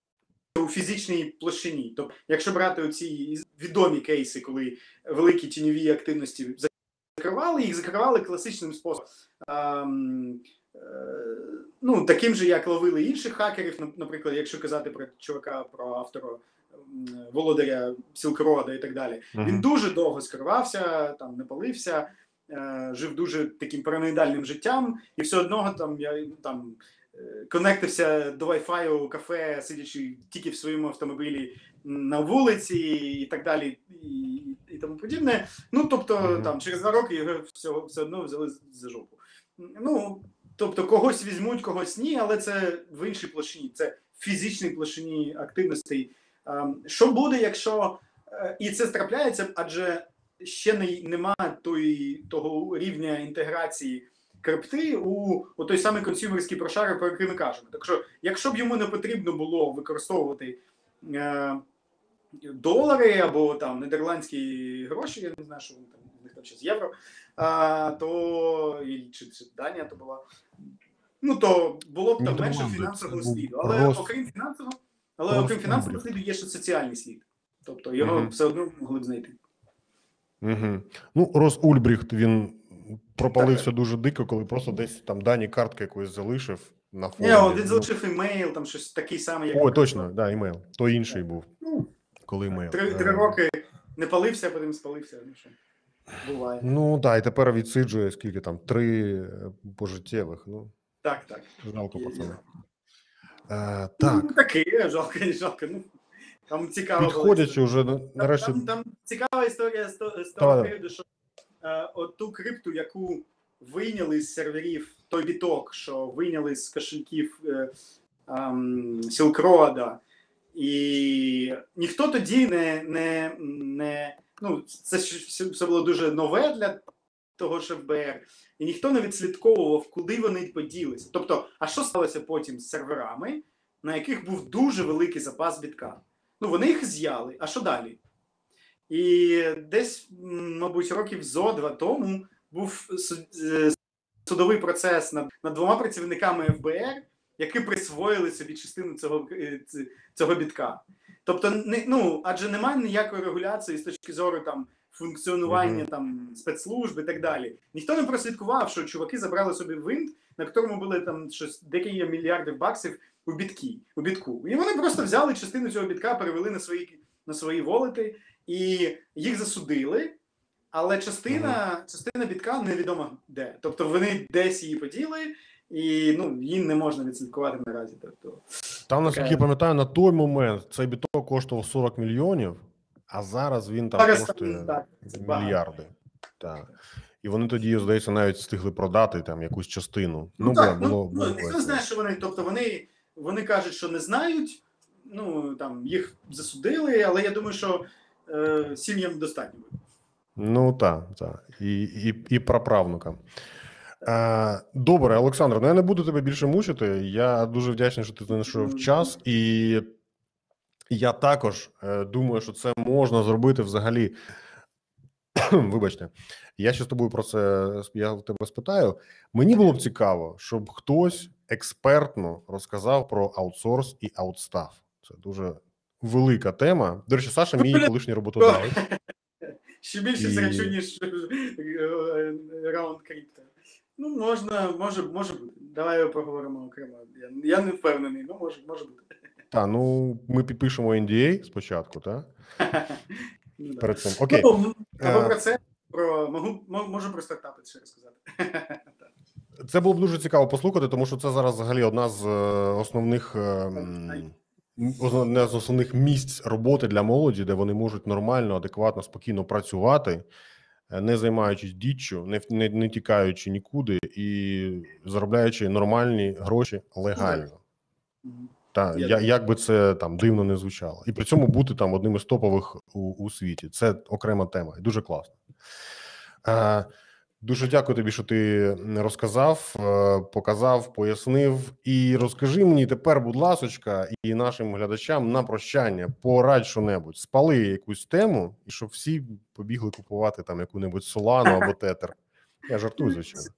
фізичній площині. Тобто, якщо брати оці відомі кейси, коли великі тіньові активності закривали, їх закривали класичним способом. Ам, е, Ну, таким же, як ловили інших хакерів, наприклад, якщо казати про чувака, про автора володаря Сілкрода і так далі. Він дуже довго скривався, там не палився, е, жив дуже таким параноїдальним життям, і все одно там я там конектився до Wi-Fi у кафе, сидячи тільки в своєму автомобілі на вулиці, і так далі, і, і тому подібне. Ну тобто, Мгм. там через два роки його все, все одно взяли за жопу. Ну тобто, когось візьмуть, когось ні, але це в іншій площині, це в фізичній площині активностей. Ем, Що буде, якщо Е, І це трапляється, адже ще не, нема той, того рівня інтеграції крипти у, у той самий консюмерський прошарок, про який ми кажемо. Так що, якщо б йому не потрібно було використовувати е, долари або там нідерландські гроші, я не знаю, що вони там в них там зараз євро, а, то і, чи, чи Данія то була. Ну то було б там менше фінансового сліду. Але окрім фінансового, але окрім фінансового сліду є ще соціальний слід. Тобто його все одно могли б знайти. Угу. Ну, Рос Ульбріхт він пропалився дуже дико, коли просто десь там дані картки якоїсь залишив на фоні. Ні, він Ну, залишив емейл, там щось такий самий, як Ой, точно, да, імейл. То інший був. Ну, Коли імейл. три, три роки не палився, а потім спалився. Ну що, буває. Ну так, і тепер відсиджує скільки там три е, пожиттєвих. Ну, Так, так. жалко Є, пацана. Е, так, Ну, таке, жалко, не [LAUGHS] жалко. Ну, там цікаво. підходячи вже на- Там, там, там цікава історія з, то- з того періоду, що от ту крипту, яку вийняли з серверів, той біток, що вийняли з кошельків е, ем, і ніхто тоді не, не, не ну, це все було дуже нове для того ж ФБР, і ніхто не відслідковував, куди вони поділися. Тобто, а що сталося потім з серверами, на яких був дуже великий запас бітка? Ну, вони їх з'яли, а що далі? І десь, мабуть, років зо два тому був е, судовий процес над, над двома працівниками ФБР, які присвоїли собі частину цього, е, цього бітка. Тобто, не, ну, адже немає ніякої регуляції з точки зору там, функціонування Мгм. там, спецслужб і так далі. Ніхто не прослідкував, що чуваки забрали собі винт, на якому були там щось декілька мільярдів баксів у бітки, у бітку. І вони просто взяли частину цього бітка, перевели на свої, на свої волети, і їх засудили. Але частина, частина бітка невідомо де. Тобто вони десь її поділи, і ну, її не можна відслідкувати наразі. Тобто, Там, наскільки я пам'ятаю, на той момент цей біток коштував 40 мільйонів, а зараз він там Зараз коштує так, мільярди. Так. І вони тоді, здається, навіть встигли продати там якусь частину. Ну, Ну, так, було, ну, було, ну, було ніхто не знає, що вони. Тобто вони, вони кажуть, що не знають, ну там їх засудили, але я думаю, що е, сім'ям достатньо. Ну так, так. І, і, і праправнукам. Е, добре, Олександр, ну я не буду тебе більше мучити. Я дуже вдячний, що ти знайшов час, і я також е, думаю, що це можна зробити взагалі. [CLEARS THROAT] Вибачте, я ще з тобою про це я тебе спитаю. Мені було б цікаво, щоб хтось експертно розказав про аутсорс і аутстаф. Це дуже велика тема. До речі, Саша, мій колишній роботодавець. [LAUGHS] Ще більше І- ніж е, раунд крипто. Ну, можна, може, може бути. Давай його проговоримо окремо. Я, я не впевнений, ну може, може бути. Та, ну ми підпишемо NDA спочатку, так? [LAUGHS] Ну. Перед цим. Окей. Ну, або Е. про це, про можу, можу про стартапи ще розказати. [LAUGHS] Це було б дуже цікаво послухати, тому що це зараз взагалі одна з е, основних е, м, м, одне з основних місць роботи для молоді, де вони можуть нормально, адекватно, спокійно працювати, е, не займаючись діччю, не, не, не тікаючи нікуди і заробляючи нормальні гроші легально. Та Я так. як би це там дивно не звучало, і при цьому бути там одним із топових у, у світі. Це окрема тема, і дуже класно. Дуже дякую тобі, що ти розказав, е, показав, пояснив. І розкажи мені тепер, будь ласочка, і нашим глядачам на прощання порадь що-небудь, спали якусь тему, і щоб всі побігли купувати там яку-небудь солану або [LAUGHS] тетер. Я жартую, звичайно.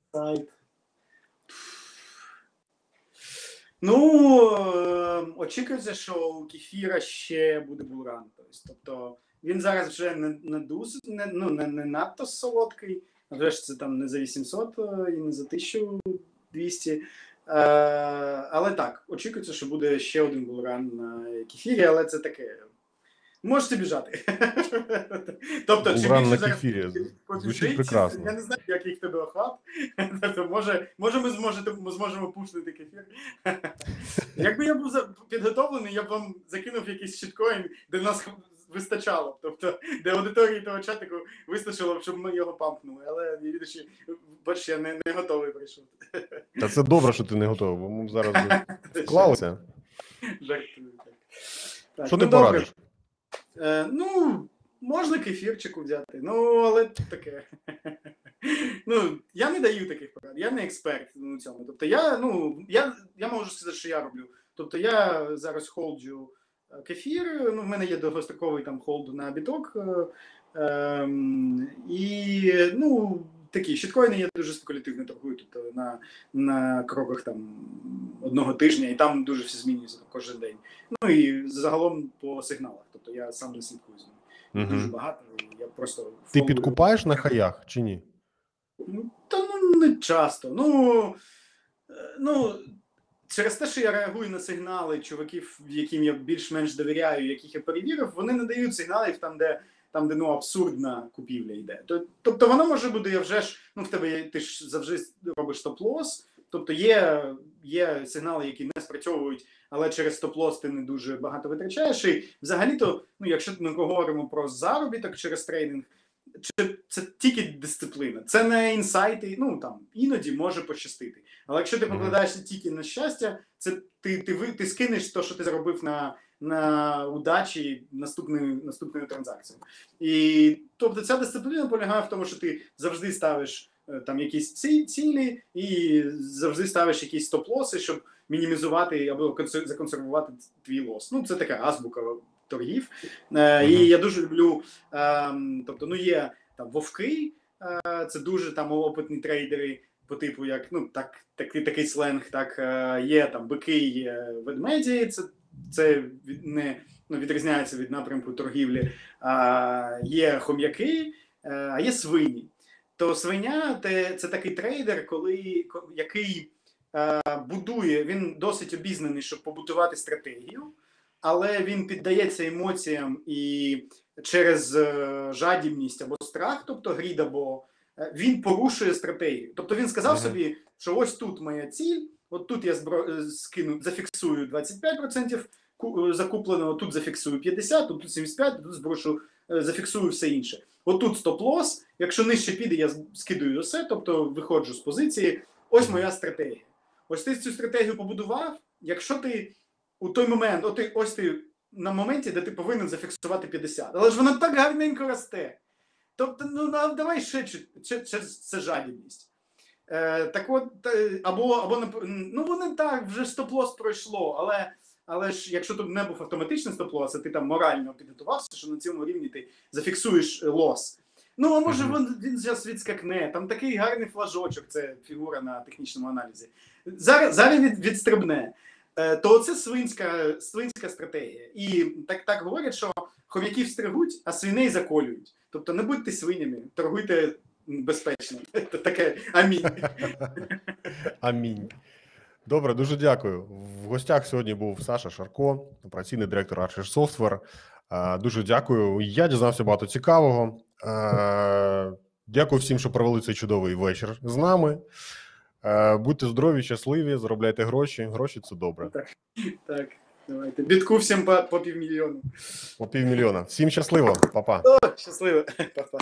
Ну, е, очікується, що у кефіра ще буде булран. Тобто він зараз вже не, не дуже, не, ну, не, не надто солодкий, а ж це там не за 800 е, і не за 1200. Е, але так, очікується, що буде ще один булран на кефірі, але це таке. Можете біжати. [LAUGHS] тобто, Булран більше на зараз кефірі. Звучить прекрасно. Я не знаю, який в тебе охват. [LAUGHS] Тобто, може, може ми, зможете, ми зможемо пушнути кефір. [LAUGHS] Якби я був підготовлений, я б вам закинув якийсь щиткоін, де нас вистачало. Тобто, де аудиторії того чатику вистачило, б, щоб ми його пампнули. Але відачі, бачиш, я не, не готовий прийшов. Та це добре, що ти не готовий, бо ми зараз би [LAUGHS] вклалися. Жартую. Так. Так, Що ну, ти добре. порадиш? Е, ну, можна кефірчику взяти, ну, але таке. [LAUGHS] ну, я не даю таких порад, я не експерт у цьому. Тобто, я, ну, я, я можу сказати, що я роблю. Тобто, я зараз холджу ефір, ну, в мене є довгостроковий там hold на біток. Е, ем, і, ну, такі shitcoin и я дуже спекулятивно торгую, тобто на, на кроках там одного тижня, і там дуже все змінюється кожен день. Ну і загалом по сигналах. Тобто я сам не слідкую з ними. Дуже багато. Я просто Ти підкупаєш на хаях чи ні? Ну, Та ну не часто. Ну, е, ну через те, що я реагую на сигнали чуваків, яким я більш-менш довіряю, яких я перевірив, вони не дають сигналів там, де. Там, де ну абсурдна купівля йде. Тобто воно може бути, я вже ж ну в тебе ти ж завжди робиш stop-loss. Тобто є, є сигнали, які не спрацьовують, але через stop-loss ти не дуже багато витрачаєш. І взагалі-то, ну якщо ми говоримо про заробіток через трейдинг, чи це тільки дисципліна, це не інсайти. Ну там іноді може пощастити. Але якщо ти покладаєшся тільки на щастя, це ти, ти, ви- ти скинеш те, що ти заробив на, на удачі наступною наступною транзакцією. І тобто ця дисципліна полягає в тому, що ти завжди ставиш е, там якісь ці, цілі і завжди ставиш якісь стоп-лоси, щоб мінімізувати або консер- законсервувати твій лос. Ну це така азбука торгів. Е. І я дуже люблю. ем, тобто, ну є там вовки, е, це дуже там опитні трейдери. По типу, як ну так, такий такий сленг, так е, є там бики, є ведмеді. Це це від, не ну, відрізняється від напрямку торгівлі. А, є хом'яки, а є свині. То свиня те, це такий трейдер, коли який будує, він досить обізнаний, щоб побудувати стратегію, але він піддається емоціям і через е, жадібність або страх, тобто грід, або е, він порушує стратегію. Тобто він сказав Мгм. собі, що ось тут моя ціль, от тут я збро... е, скину, зафіксую 25% е, закупленого, тут зафіксую 50%, тут 75%, тут зброшу, зафіксую все інше. Отут стоп-лос, якщо нижче піде, я скидаю усе, тобто виходжу з позиції. Ось моя стратегія. Ось ти цю стратегію побудував. Якщо ти у той момент, от ти, ось ти на моменті, де ти повинен зафіксувати 50, але ж вона так гарненько росте. Тобто, ну давай ще ще це жадібність. Е, так от, е, або, або ну вони так, вже стоп-лос пройшло, але, але ж якщо тут не був автоматичний стоп-лос, а ти там морально підготувався, що на цьому рівні ти зафіксуєш е, лос. Ну, а може він, він зараз відскакне, там такий гарний флажочок, це фігура на технічному аналізі. Зараз, зараз від, відстрибне. Е, то це свинська, свинська стратегія. І так, так говорять, що хом'яків стригуть, а свиней заколюють. Тобто не будьте свинями, торгуйте безпечно. [LAUGHS] Таке амінь. [LAUGHS] Амінь. Добре, дуже дякую. В гостях сьогодні був Саша Шарко, операційний директор Archer Software. Е, Дуже дякую. Я дізнався багато цікавого. Е, Дякую всім, що провели цей чудовий вечір з нами. Е, Будьте здорові, щасливі, заробляйте гроші. Гроші це добре. Так, давайте. Бітку всім по, по півмільйону. По півмільйона. Всім щасливо, Па-па. Щасливо. [LAUGHS] Па-па.